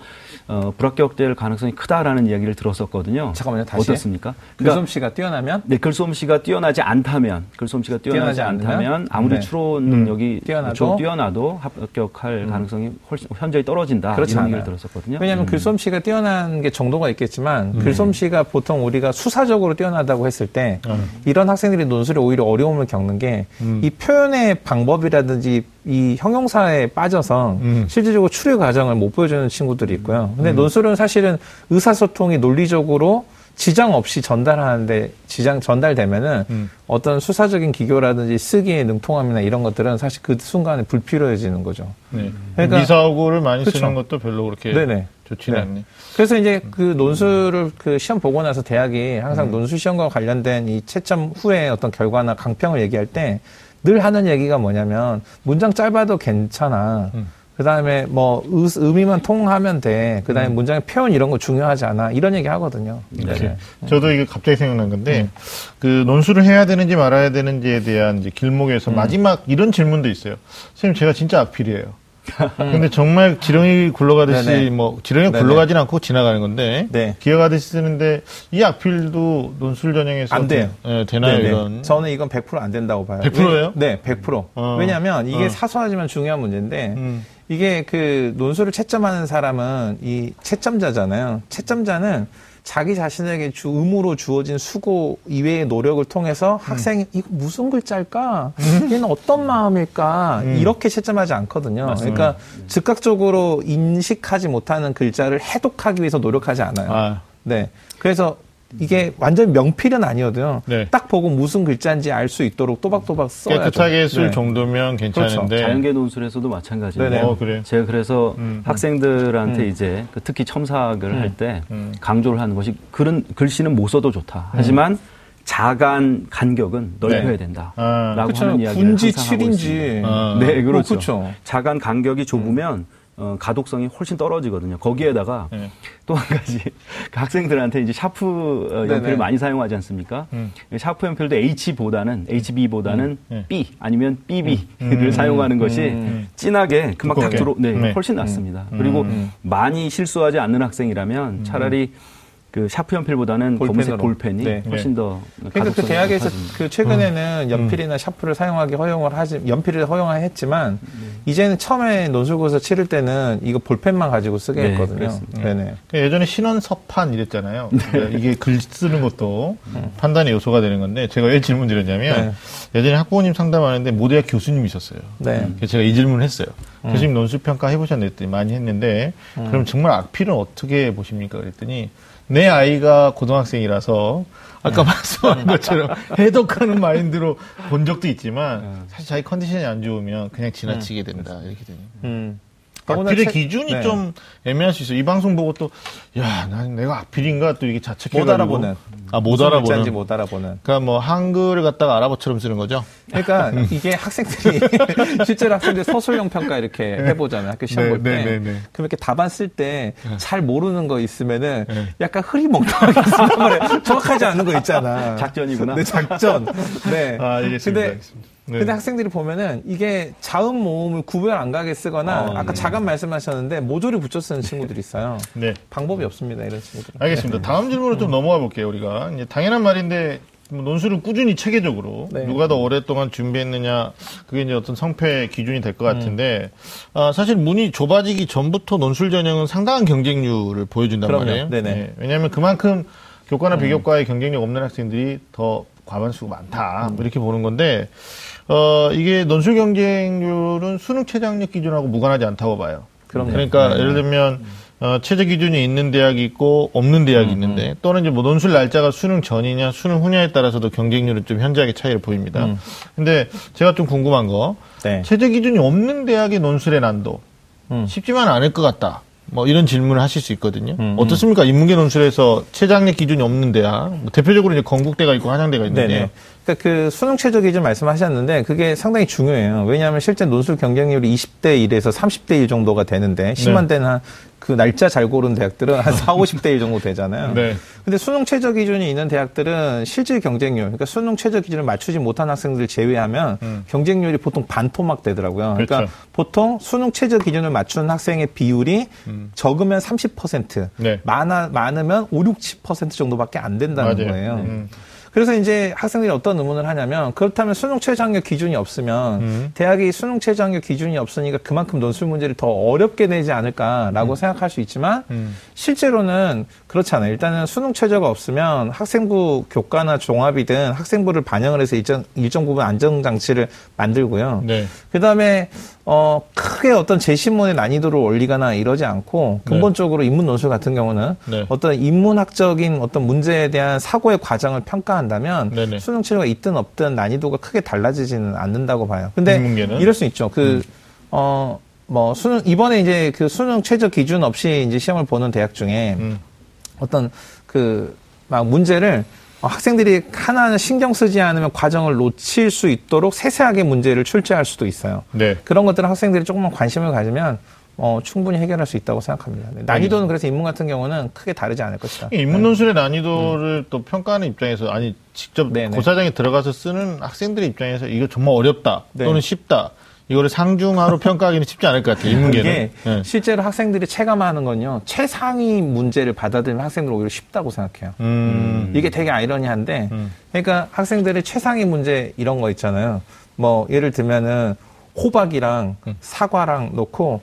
S3: 어, 불합격될 가능성이 크다라는 이야기를 들었었거든요.
S2: 잠깐만요, 다시.
S3: 어떻습니까?
S2: 글솜씨가 뛰어나면
S3: 네, 글솜씨가 뛰어나지 않다면, 글솜씨가 뛰어나지,
S2: 뛰어나지?
S3: 않다면 아무리
S2: 네.
S3: 추론 능력이
S2: 뛰어나도?
S3: 좀 뛰어나도 합격할 가능성이 훨씬 현저히 떨어진다.
S2: 그렇지
S3: 이런. 얘기를 들었었거든요.
S2: 왜냐하면
S3: 음.
S2: 글솜씨가 뛰어난 게 정도가 있겠지만 글솜씨가 보통 우리가 수사적으로 뛰어나다고 했을 때
S1: 음.
S2: 이런 학생들이 논술에 오히려 어려움을 겪는 게 이 표현의 방법이라든지 이 형용사에 빠져서
S1: 음.
S2: 실질적으로 추리 과정을 못 보여주는 친구들이 있고요. 근데 논술은 사실은 의사소통이 논리적으로 지장 없이 전달하는데 지장 전달되면은
S1: 음.
S2: 어떤 수사적인 기교라든지 쓰기의 능통함이나 이런 것들은 사실 그 순간에 불필요해지는 거죠.
S1: 네.
S2: 그러니까-
S1: 미사오구를 많이
S2: 그쵸.
S1: 쓰는 것도 별로 그렇게
S2: 네네.
S1: 좋지는
S2: 네.
S1: 않네.
S2: 그래서 이제 그 논술을 그 시험 보고 나서 대학이 항상 논술 시험과 관련된 이 채점 후에 어떤 결과나 강평을 얘기할 때 늘 하는 얘기가 뭐냐면 문장 짧아도 괜찮아.
S1: 음.
S2: 그 다음에 뭐 의, 의미만 통하면 돼. 그 다음에 문장의 표현 이런 거 중요하지 않아. 이런 얘기 하거든요.
S1: 네. 저도 이게 갑자기 생각난 건데 그 논술을 해야 되는지 말아야 되는지에 대한 이제 길목에서 마지막 이런 질문도 있어요. 선생님 제가 진짜 악필이에요. 근데 정말 지렁이 굴러가듯이
S2: 네네.
S1: 뭐 지렁이. 굴러가진 않고 지나가는 건데
S2: 네.
S1: 기어가듯이 쓰는데 이 악필도 논술 전형에서
S2: 안 돼요.
S1: 예, 되나요
S2: 네네.
S1: 이런?
S2: 저는 이건 100%안 된다고 봐요.
S1: 100% 예요?
S2: 네, 100%.
S1: 어.
S2: 왜냐하면 이게
S1: 어.
S2: 사소하지만 중요한 문제인데
S1: 음.
S2: 이게 그 논술을 채점하는 사람은 이 채점자잖아요. 채점자는 자기 자신에게 주, 의무로 주어진 수고 이외의 노력을 통해서 학생이 이거 무슨 글자일까? 얘는 어떤 마음일까? 이렇게 채점하지 않거든요. 그러니까 즉각적으로 인식하지 못하는 글자를 해독하기 위해서 노력하지 않아요.
S1: 아.
S2: 네. 그래서 이게 완전 명필은 아니어도요.
S1: 네.
S2: 딱 보고 무슨 글자인지 알 수 있도록 또박또박 써야죠.
S1: 깨끗하게 쓸
S2: 네.
S1: 정도면 괜찮은데
S3: 자연계 논술에서도 마찬가지예요.
S2: 네네.
S1: 어, 그래요?
S3: 제가 그래서
S1: 음.
S3: 학생들한테
S2: 음.
S3: 이제 그 특히 첨삭을 할때
S1: 음.
S3: 강조를 하는 것이 글은 글씨는 못 써도 좋다. 하지만 자간 간격은 넓혀야
S2: 네.
S3: 된다.
S1: 아.
S3: 라고. 하는 이야기를
S2: 군지
S3: 항상 하고
S2: 7인지.
S3: 있습니다.
S1: 아.
S3: 네, 그렇죠.
S2: 어, 그쵸.
S3: 자간 간격이 좁으면 어, 가독성이 훨씬 떨어지거든요. 거기에다가
S1: 네.
S3: 또한 가지 그 학생들한테 이제 샤프 어, 연필을
S2: 네네.
S3: 많이 사용하지 않습니까?
S1: 음.
S3: 샤프 연필도 H보다는 HB보다는
S1: 네.
S3: B 아니면 BB를
S1: 음.
S3: 사용하는 것이
S2: 음.
S3: 진하게 금방 탁. 들어 네,
S1: 네.
S3: 훨씬 낫습니다.
S1: 음.
S3: 그리고
S2: 음.
S3: 많이 실수하지 않는 학생이라면 차라리 그 샤프 연필보다는
S2: 볼펜으로.
S3: 검은색 볼펜이
S2: 네.
S3: 훨씬 더
S2: 그러니까 그 대학에서
S3: 높아집니다.
S2: 그 최근에는 연필이나 샤프를 사용하기 허용을 하지 연필을 허용했지만 이제는 처음에 논술고사 치를 때는 이거 볼펜만 가지고 쓰게
S3: 네,
S2: 했거든요. 네네.
S1: 그 예전에 신언서판 이랬잖아요.
S2: 네.
S1: 그러니까 이게 글 쓰는 것도 판단의 요소가 되는 건데 제가 왜 질문 드렸냐면 예전에 학부모님 상담하는데 모대학 교수님이 있었어요.
S2: 네.
S1: 그래서 제가 이 질문을 했어요. 교수님 논술 평가 해보셨는데 많이 했는데 그럼 정말 악필은 어떻게 보십니까? 그랬더니 내 아이가 고등학생이라서 아까 말씀하신 것처럼 해독하는 마인드로 본 적도 있지만 사실 자기 컨디션이 안 좋으면 그냥 지나치게 된다 이렇게 되는.
S2: 음.
S1: 악필의
S2: 책-
S1: 기준이
S2: 네.
S1: 좀 애매할 수 있어요. 이 방송 보고 또, 야, 난 내가 악필인가 또 이게 자책해가지고.
S2: 못 알아보는.
S1: 아, 못 알아보는.
S2: 못 알아보는.
S1: 그러니까 뭐 한글을 갖다가 아랍어처럼 쓰는 거죠.
S2: 그러니까 이게 학생들이 실제로 학생들 서술형 평가 이렇게 해보잖아요. 학교 시험
S1: 네,
S2: 볼 때.
S1: 네, 네, 네.
S2: 그럼 이렇게 답안 쓸 때 잘 모르는 거 있으면은
S1: 네.
S2: 약간 흐리멍텅하게 쓰는 거래. 정확하지 않은 거 있잖아.
S3: 작전이구나.
S2: 네, 작전. 네.
S1: 아, 알겠습니다.
S2: 근데
S1: 알겠습니다. 네.
S2: 근데 학생들이 보면은 이게 자음 모음을 구별 안 가게 쓰거나
S3: 아,
S2: 아까
S3: 네.
S2: 자간 말씀하셨는데 모조리 붙여 쓰는 친구들이 있어요.
S1: 네.
S2: 방법이 없습니다 이런 친구들은.
S1: 알겠습니다. 다음 질문으로 좀 넘어가 볼게요, 우리가. 이제 당연한 말인데, 뭐 논술을 꾸준히 체계적으로
S2: 네.
S1: 누가 더 오랫동안 준비했느냐 그게 이제 어떤 성패 기준이 될 것 같은데 아, 사실 문이 좁아지기 전부터 논술 전형은 상당한 경쟁률을 보여준단
S2: 그럼요.
S1: 말이에요.
S2: 네네.
S1: 예, 왜냐하면 그만큼 교과나 비교과에 경쟁력 없는 학생들이 더 과반수가 많다 뭐 이렇게 보는 건데 어, 이게 논술 경쟁률은 수능 최저학력 기준하고 무관하지 않다고 봐요.
S2: 그럼요.
S1: 그러니까
S2: 네.
S1: 예를 들면 어, 최저 기준이 있는 대학이 있고 없는 대학이 있는데 또는 이제 뭐 논술 날짜가 수능 전이냐 수능 후냐에 따라서도 경쟁률은 좀 현저하게 차이를 보입니다. 근데 제가 좀 궁금한 거
S2: 네.
S1: 최저 기준이 없는 대학의 논술의 난도
S2: 음.
S1: 쉽지만 않을 것 같다. 뭐 이런 질문을 하실 수 있거든요.
S2: 음,
S1: 어떻습니까? 인문계 논술에서 최저학력 기준이 없는 대학, 뭐 대표적으로 이제 건국대가 있고 한양대가 있는데
S2: 네네. 그러니까 그 수능 최저 기 준 말씀하셨는데 그게 상당히 중요해요. 왜냐하면 실제 논술 경쟁률이 20대 1에서 30대 1 정도가 되는데 심한데는 한 그 날짜 잘 고른 대학들은 한 4, 50대 1 정도 되잖아요.
S1: 네.
S2: 근데 수능 최저 기준이 있는 대학들은 실질 경쟁률, 그러니까 수능 최저 기준을 맞추지 못한 학생들을 제외하면 경쟁률이 보통 반토막 되더라고요. 그러니까
S1: 음. 그렇죠.
S2: 보통 수능 최저 기준을 맞추는 학생의 비율이 적으면 30%,
S1: 음. 네.
S2: 많아, 많으면 5, 60% 정도밖에 안 된다는
S1: 맞아요.
S2: 거예요.
S1: 음.
S2: 그래서 이제 학생들이 어떤 의문을 하냐면 그렇다면 수능 최저학력 기준이 없으면
S1: 음.
S2: 대학이 수능 최저학력 기준이 없으니까 그만큼 논술 문제를 더 어렵게 내지 않을까라고 생각할 수 있지만
S1: 음.
S2: 실제로는 그렇잖아요. 일단은 수능 최저가 없으면 학생부 교과나 종합이든 학생부를 반영을 해서 일정, 일정 부분 안정 장치를 만들고요.
S1: 네.
S2: 그 다음에, 어, 크게 어떤 제시문의 난이도를 올리거나 이러지 않고, 근본적으로 인문 논술 같은 경우는
S1: 네.
S2: 어떤 인문학적인 어떤 문제에 대한 사고의 과정을 평가한다면,
S1: 네네.
S2: 수능 체제가 있든 없든 난이도가 크게 달라지지는 않는다고 봐요. 근데
S1: 인문계는?
S2: 이럴 수 있죠. 그, 어, 뭐, 수능, 이번에 이제 그 수능 최저 기준 없이 이제 시험을 보는 대학 중에
S1: 음.
S2: 어떤 그, 막 문제를 어, 학생들이 하나는 신경 쓰지 않으면 과정을 놓칠 수 있도록 세세하게 문제를 출제할 수도 있어요.
S1: 네.
S2: 그런 것들은 학생들이 조금만 관심을 가지면 어, 충분히 해결할 수 있다고 생각합니다. 네, 난이도는 그래서 인문 같은 경우는 크게 다르지 않을 것이다.
S1: 인문 논술의 난이도를 또 평가하는 입장에서 아니 직접
S2: 네네.
S1: 고사장에 들어가서 쓰는 학생들의 입장에서 이거 정말 어렵다
S2: 네.
S1: 또는 쉽다 이거를 상중하로 평가하기는 쉽지 않을 것 같아요. 인문계는.
S2: 이게
S1: 네.
S2: 실제로 학생들이 체감하는 건요. 최상위 문제를 받아들이면 학생들 오히려 쉽다고 생각해요.
S1: 음.
S2: 이게 되게 아이러니한데,
S1: 음.
S2: 그러니까 학생들의 최상위 문제 이런 거 있잖아요. 뭐 예를 들면은 호박이랑
S1: 음.
S2: 사과랑 놓고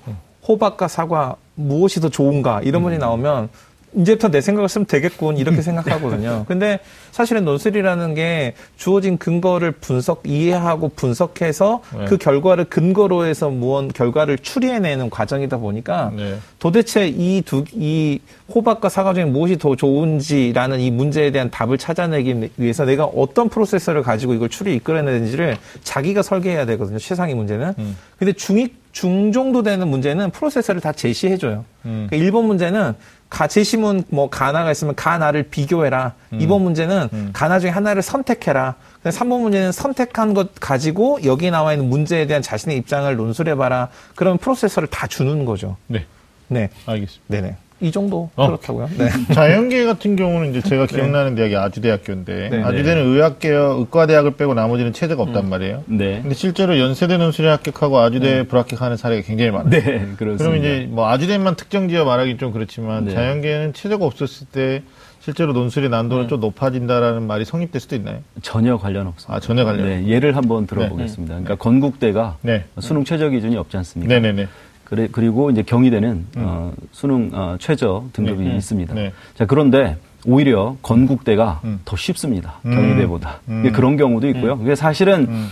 S2: 호박과 사과 무엇이 더 좋은가 이런
S1: 음.
S2: 문제 나오면 이제부터 내 생각을 쓰면 되겠군 이렇게 생각하거든요. 근데 사실은 논술이라는 게 주어진 근거를 분석 이해하고 분석해서
S1: 네.
S2: 그 결과를 근거로 해서 무언 결과를 추리해내는 과정이다 보니까
S1: 네.
S2: 도대체 이 두, 이 호박과 사과 중에 무엇이 더 좋은지라는 이 문제에 대한 답을 찾아내기 위해서 내가 어떤 프로세서를 가지고 이걸 추리 이끌어내는지를 자기가 설계해야 되거든요. 최상위 문제는.
S1: 음.
S2: 근데 중위, 중 정도 되는 문제는 프로세서를 다 제시해줘요.
S1: 음.
S2: 그러니까 1번 문제는 가, 제시문 뭐 가나가 있으면 가나를 비교해라.
S1: 음.
S2: 2번 문제는 가나 중에 하나를 선택해라. 근데 3번 문제는 선택한 것 가지고 여기 나와 있는 문제에 대한 자신의 입장을 논술해봐라. 그러면 프로세서를 다 주는 거죠.
S1: 네.
S2: 네.
S1: 알겠습니다.
S2: 네네. 이 정도
S1: 어.
S2: 그렇다고요. 네.
S1: 자연계 같은 경우는 이제 제가 기억나는 대학이 아주대학교인데
S2: 네.
S1: 아주대는 의학계와 의과대학을 빼고 나머지는 체제가 없단 말이에요.
S3: 네.
S1: 근데 실제로 연세대 논술에 합격하고 아주대에 불합격하는 사례가 굉장히 많아요.
S3: 네, 그렇습니다.
S1: 그럼 이제 뭐 아주대만 특정 지어 말하기 좀 그렇지만
S3: 네.
S1: 자연계는 체제가 없었을 때 실제로 논술의 난도는 좀 높아진다라는 말이 성립될 수도 있나요?
S3: 전혀 관련 없습니다.
S1: 아 전혀 관련.
S3: 네, 예를 한번 들어보겠습니다. 그러니까 건국대가
S1: 네.
S3: 수능 최저 기준이 없지 않습니까?
S1: 네네네.
S3: 그래, 그리고 이제 경희대는 어, 수능 어, 최저 등급이
S1: 네.
S3: 있습니다.
S1: 네.
S3: 자 그런데 오히려 건국대가
S1: 음.
S3: 더 쉽습니다.
S1: 음.
S3: 경희대보다
S1: 음.
S3: 그런 경우도 있고요. 그게 사실은
S1: 음.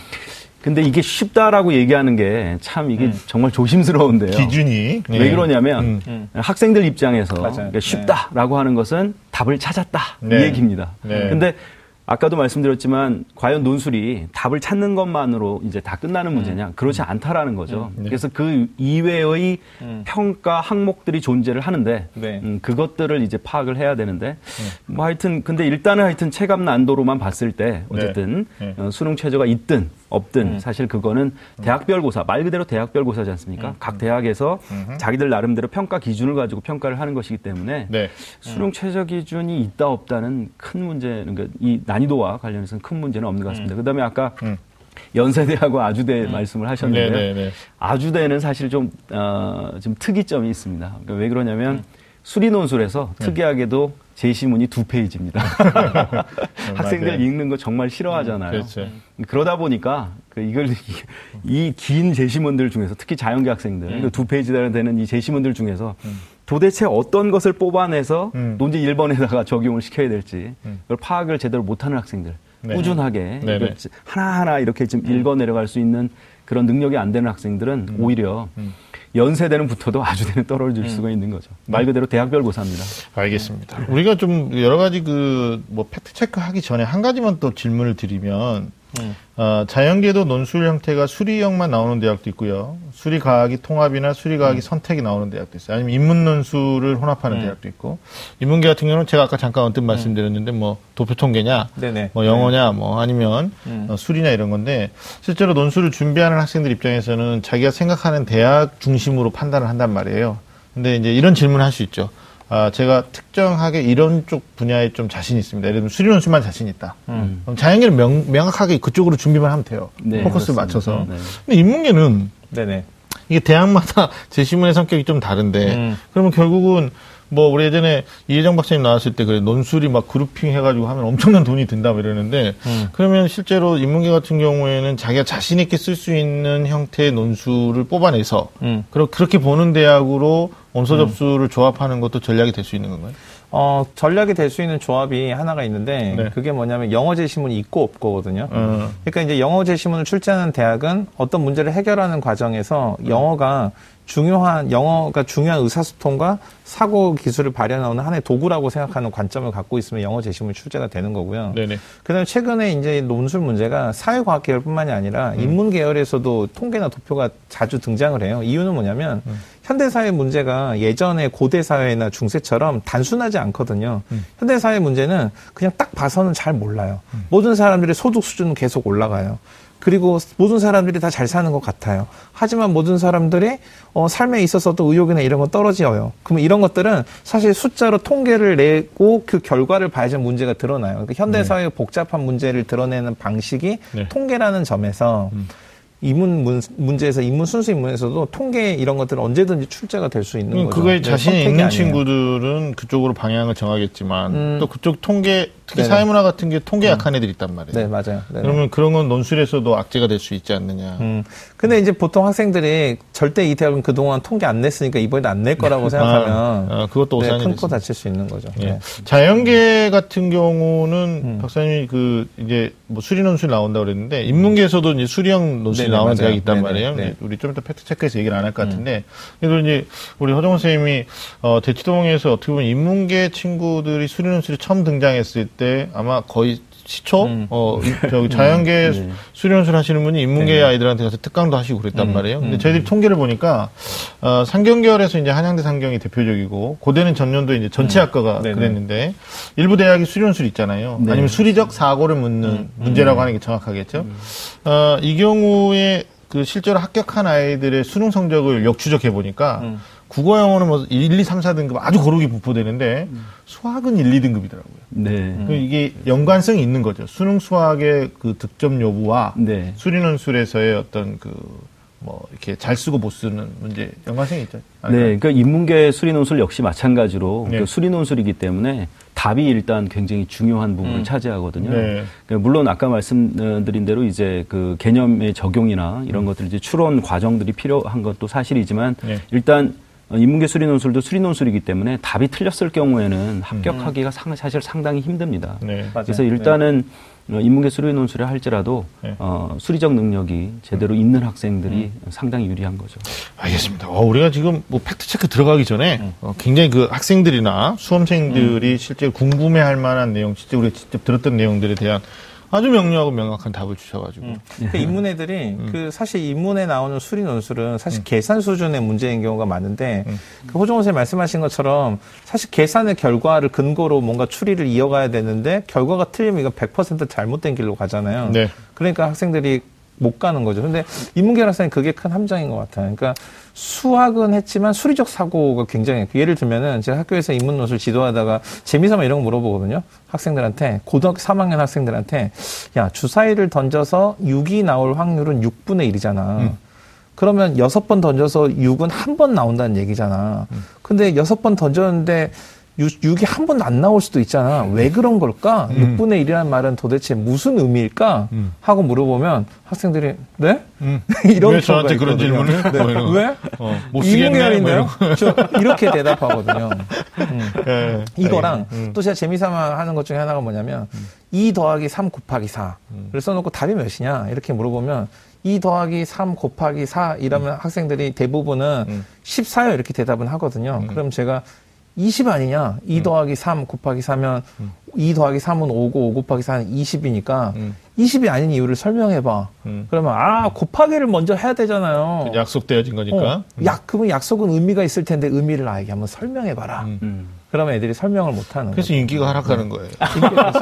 S3: 근데 이게 쉽다라고 얘기하는 게 참 이게 정말 조심스러운데요.
S1: 기준이
S3: 왜 그러냐면
S1: 음.
S2: 음.
S3: 학생들 입장에서. 그러니까 쉽다라고 하는 것은 답을 찾았다
S1: 네.
S3: 이 얘기입니다.
S1: 네.
S3: 근데 아까도 말씀드렸지만 과연 논술이 답을 찾는 것만으로 이제 다 끝나는 문제냐? 그렇지 않다라는 거죠.
S1: 네.
S3: 그래서 그 이외의
S2: 음.
S3: 평가 항목들이 존재를 하는데
S2: 네.
S3: 음, 그것들을 이제 파악을 해야 되는데 뭐 하여튼 근데 일단은 하여튼 체감 난도로만 봤을 때 어쨌든
S1: 네.
S3: 어, 수능 최저가 있든 없든
S2: 음.
S3: 사실 그거는 대학별 고사 말 그대로 대학별 고사지 않습니까? 각 대학에서 자기들 나름대로 평가 기준을 가지고 평가를 하는 것이기 때문에
S1: 네.
S3: 수능 최저 기준이 있다 없다는 큰 문제, 그러니까 이 난이도와 관련해서는 큰 문제는 없는 것 같습니다. 그다음에 아까
S1: 음.
S3: 연세대하고 아주대 말씀을 하셨는데
S1: 네네네.
S3: 아주대는 사실 좀, 어, 좀 특이점이 있습니다. 그러니까 왜 그러냐면 수리논술에서 특이하게도 제시문이 두 페이지입니다. 학생들
S1: 맞아요.
S3: 읽는 거 정말 싫어하잖아요.
S1: 그렇죠.
S3: 그러다 보니까 그 이걸 이 긴 제시문들 중에서 특히 자연계 학생들 그두 페이지 되는 이 제시문들 중에서 도대체 어떤 것을 뽑아내서
S1: 음.
S3: 논제 1번에다가 적용을 시켜야 될지 그걸 파악을 제대로 못하는 학생들
S1: 네.
S3: 꾸준하게
S1: 네네.
S3: 이걸 하나하나 이렇게 좀 읽어 내려갈 수 있는 그런 능력이 안 되는 학생들은 오히려 연세대는 붙어도 아주대는 떨어질 수가 있는 거죠. 말 그대로 대학별 고사입니다.
S1: 알겠습니다. 우리가 좀 여러 가지 그 뭐 팩트 체크 하기 전에 한 가지만 또 질문을 드리면
S2: 음.
S1: 어, 자연계도 논술 형태가 수리형만 나오는 대학도 있고요. 수리과학이 통합이나 수리과학이
S2: 음.
S1: 선택이 나오는 대학도 있어요. 아니면 인문논술을 혼합하는 대학도 있고 인문계 같은 경우는 제가 아까 잠깐 언뜻 말씀드렸는데 뭐 도표 통계냐,
S2: 네네.
S1: 뭐 영어냐, 뭐 아니면
S2: 음.
S1: 어, 수리냐 이런 건데 실제로 논술을 준비하는 학생들 입장에서는 자기가 생각하는 대학 중심으로 판단을 한단 말이에요. 근데 이제 이런 질문을 할 수 있죠. 아, 제가 특정하게 이런 쪽 분야에 좀 자신 있습니다. 예를 들면 수리논술만 자신 있다.
S2: 음.
S1: 그럼 자연계는 명, 명확하게 그쪽으로 준비만 하면 돼요.
S3: 네,
S1: 포커스를
S3: 그렇습니다.
S1: 맞춰서.
S3: 네.
S1: 근데 인문계는
S2: 네네.
S1: 이게 대학마다 제시문의 성격이 좀 다른데
S2: 음.
S1: 그러면 결국은 뭐 우리 예전에 이혜정 박사님 나왔을 때 그래 논술이 막 그룹핑 해가지고 하면 엄청난 돈이 든다 뭐 이러는데
S2: 음.
S1: 그러면 실제로 인문계 같은 경우에는 자기가 자신 있게 쓸 수 있는 형태의 논술을 뽑아내서
S2: 음.
S1: 그렇게 보는 대학으로 원서 접수를 조합하는 것도 전략이 될 수 있는 건가요?
S2: 어, 전략이 될 수 있는 조합이 하나가 있는데
S1: 네.
S2: 그게 뭐냐면 영어 제시문이 있고 없고거든요.
S1: 어.
S2: 그러니까 이제 영어 제시문을 출제하는 대학은 어떤 문제를 해결하는 과정에서 영어가 중요한 영어가 중요한 의사소통과 사고 기술을 발현하는 하나의 도구라고 생각하는 관점을 갖고 있으면 영어 제시문이 출제가 되는 거고요.
S1: 네네.
S2: 그다음에 최근에 이제 논술 문제가 사회과학 계열뿐만이 아니라 인문 계열에서도 통계나 도표가 자주 등장을 해요. 이유는 뭐냐면 현대 사회 문제가 예전에 고대 사회나 중세처럼 단순하지 않거든요. 현대 사회 문제는 그냥 딱 봐서는 잘 몰라요. 모든 사람들의 소득 수준은 계속 올라가요. 그리고 모든 사람들이 다 잘 사는 것 같아요. 하지만 모든 사람들이 어, 삶에 있어서도 의욕이나 이런 건 떨어져요. 그러면 이런 것들은 사실 숫자로 통계를 내고 그 결과를 봐야지 문제가 드러나요. 그러니까 현대 사회의 복잡한 문제를 드러내는 방식이
S1: 네.
S2: 통계라는 점에서 이문 문, 문 제에서 인문 순수 인문에서도 통계 이런 것들은 언제든지 출제가 될 수 있는
S1: 음,
S2: 거죠.
S1: 그거에
S2: 네,
S1: 자신이
S2: 선택이
S1: 있는
S2: 아니에요.
S1: 친구들은 그쪽으로 방향을 정하겠지만
S2: 음.
S1: 또 그쪽 통계 특히
S2: 네네.
S1: 사회문화 같은 게 통계 약한 애들이 있단 말이에요.
S2: 네, 맞아요. 네.
S1: 그러면 그런 건 논술에서도 악재가 될 수 있지 않느냐.
S2: 음. 근데 이제 보통 학생들이 절대 이 대학은 그동안 통계 안 냈으니까 이번에도 안 낼 거라고 생각하면
S1: 아, 아, 그것도
S2: 네,
S1: 오산이
S2: 큰코
S1: 됐습니다.
S2: 다칠 수 있는 거죠.
S1: 예.
S2: 네.
S1: 자연계 같은 경우는
S2: 음.
S1: 박사님이 그 이제 뭐 수리 논술 나온다 고 그랬는데 인문계에서도 이제 수리형
S2: 네네,
S1: 나오는
S2: 맞아요.
S1: 대학이 있단
S2: 네네,
S1: 말이에요.
S2: 네. 음.
S1: 이제 우리 좀 이따 팩트 체크해서 얘기를 안 할 것 같은데 그래도 이제 우리 허정원 선생님이 어, 대치동에서 어떻게 보면 인문계 친구들이 수리 논술이 처음 등장했을 때 아마 거의 시초
S2: 음.
S1: 어 이- 저기 자연계 수- 수리 논술 하시는 분이 인문계
S2: 네.
S1: 아이들한테 가서 특강도 하시고 그랬단
S2: 음,
S1: 말이에요. 근데
S2: 음.
S1: 저희들이 통계를 보니까 어, 상경계열에서 이제 한양대 상경이 대표적이고 고대는 전년도에 이제 전체 학과가
S2: 음.
S1: 그랬는데 일부 대학이 수련술 있잖아요.
S3: 네.
S1: 아니면 수리적 사고를 묻는
S2: 음.
S1: 문제라고 하는 게 정확하겠죠. 어, 이 경우에 그 실제로 합격한 아이들의 수능 성적을 역추적해 보니까
S2: 음.
S1: 국어 영어는 뭐 1, 2, 3, 4등급 아주 고르게 분포되는데 수학은 1, 2등급이더라고요.
S3: 네.
S1: 그 이게 연관성이 있는 거죠. 수능 수학의 그 득점 여부와
S3: 네.
S1: 수리논술에서의 어떤 그 뭐 이렇게 잘 쓰고 못 쓰는 문제 연관성이 있죠.
S3: 네, 그러니까 인문계 수리 논술 역시 마찬가지로
S1: 네.
S3: 그 수리 논술이기 때문에 답이 일단 굉장히 중요한 부분을
S2: 음.
S3: 차지하거든요.
S1: 네.
S3: 그러니까 물론 아까 말씀드린 대로 이제 그 개념의 적용이나 이런 것들 이제 추론 과정들이 필요한 것도 사실이지만
S1: 네.
S3: 일단 어, 인문계 수리 논술도 수리 논술이기 때문에 답이 틀렸을 경우에는 합격하기가 상- 사실 상당히 힘듭니다.
S1: 네.
S3: 그래서 일단은 어, 인문계 수리 논술을 할지라도
S1: 네.
S3: 어, 수리적 능력이 제대로 있는 학생들이 상당히 유리한 거죠.
S1: 알겠습니다. 어, 우리가 지금 뭐 팩트 체크 들어가기 전에
S2: 음.
S1: 어, 굉장히 그 학생들이나 수험생들이 실제 궁금해할 만한 내용, 실제 우리가 직접 들었던 내용들에 대한 아주 명료하고 명확한 답을 주셔가지고
S2: 그 인문애들이
S1: 음.
S2: 그 사실 인문에 나오는 수리 논술은 사실 계산 수준의 문제인 경우가 많은데
S1: 음.
S2: 그 호정원 선생님 말씀하신 것처럼 사실 계산의 결과를 근거로 뭔가 추리를 이어가야 되는데 결과가 틀리면 이건 100% 잘못된 길로 가잖아요.
S1: 네.
S2: 그러니까 학생들이 못 가는 거죠. 근데 인문계 학생은 그게 큰 함정인 것 같아요. 그러니까 수학은 했지만 수리적 사고가 굉장히 예를 들면은 제가 학교에서 인문 논술 지도하다가 재미삼아 이런 거 물어보거든요. 학생들한테 고등학교 3학년 학생들한테 야 주사위를 던져서 6이 나올 확률은 6분의 1이잖아. 그러면 여섯 번 던져서 6은 한 번 나온다는 얘기잖아. 근데 여섯 번 던졌는데 6, 이 한 번도 안 나올 수도 있잖아. 왜 그런 걸까?
S1: 음.
S2: 6분의 1이라는 말은 도대체 무슨 의미일까?
S1: 음.
S2: 하고 물어보면 학생들이 네?
S1: 음.
S2: 이런
S1: 왜 저한테 그런. 질문을? 뭐 이런 거.
S2: 왜?
S1: 어. 뭐 이런
S2: 이문계열인데요?
S1: 거.
S2: 저 이렇게 대답하거든요. 음.
S1: 예.
S2: 이거랑
S1: 음.
S2: 또 제가 재미삼아 하는 것 중에 하나가 뭐냐면 2 더하기 3 곱하기 4를
S1: 음.
S2: 써놓고 답이 몇이냐 이렇게 물어보면 2 더하기 3 곱하기 4 이러면 학생들이 대부분은
S1: 음.
S2: 14요 이렇게 대답은 하거든요. 그럼 제가 20 아니냐? 2
S1: 음.
S2: 더하기 3 곱하기 4면 2 더하기 3은 5고 5 곱하기 4는 20이니까
S1: 음.
S2: 20이 아닌 이유를 설명해봐.
S1: 음.
S2: 그러면 아 곱하기를 먼저 해야 되잖아요.
S1: 약속되어진 거니까.
S2: 어, 약 그러면 약속은 의미가 있을 텐데 의미를 아에게 한번 설명해봐라.
S1: 음.
S3: 음.
S2: 그러면 애들이 설명을 못하는
S1: 그래서 인기가 하락하는 거예요.
S2: 거죠.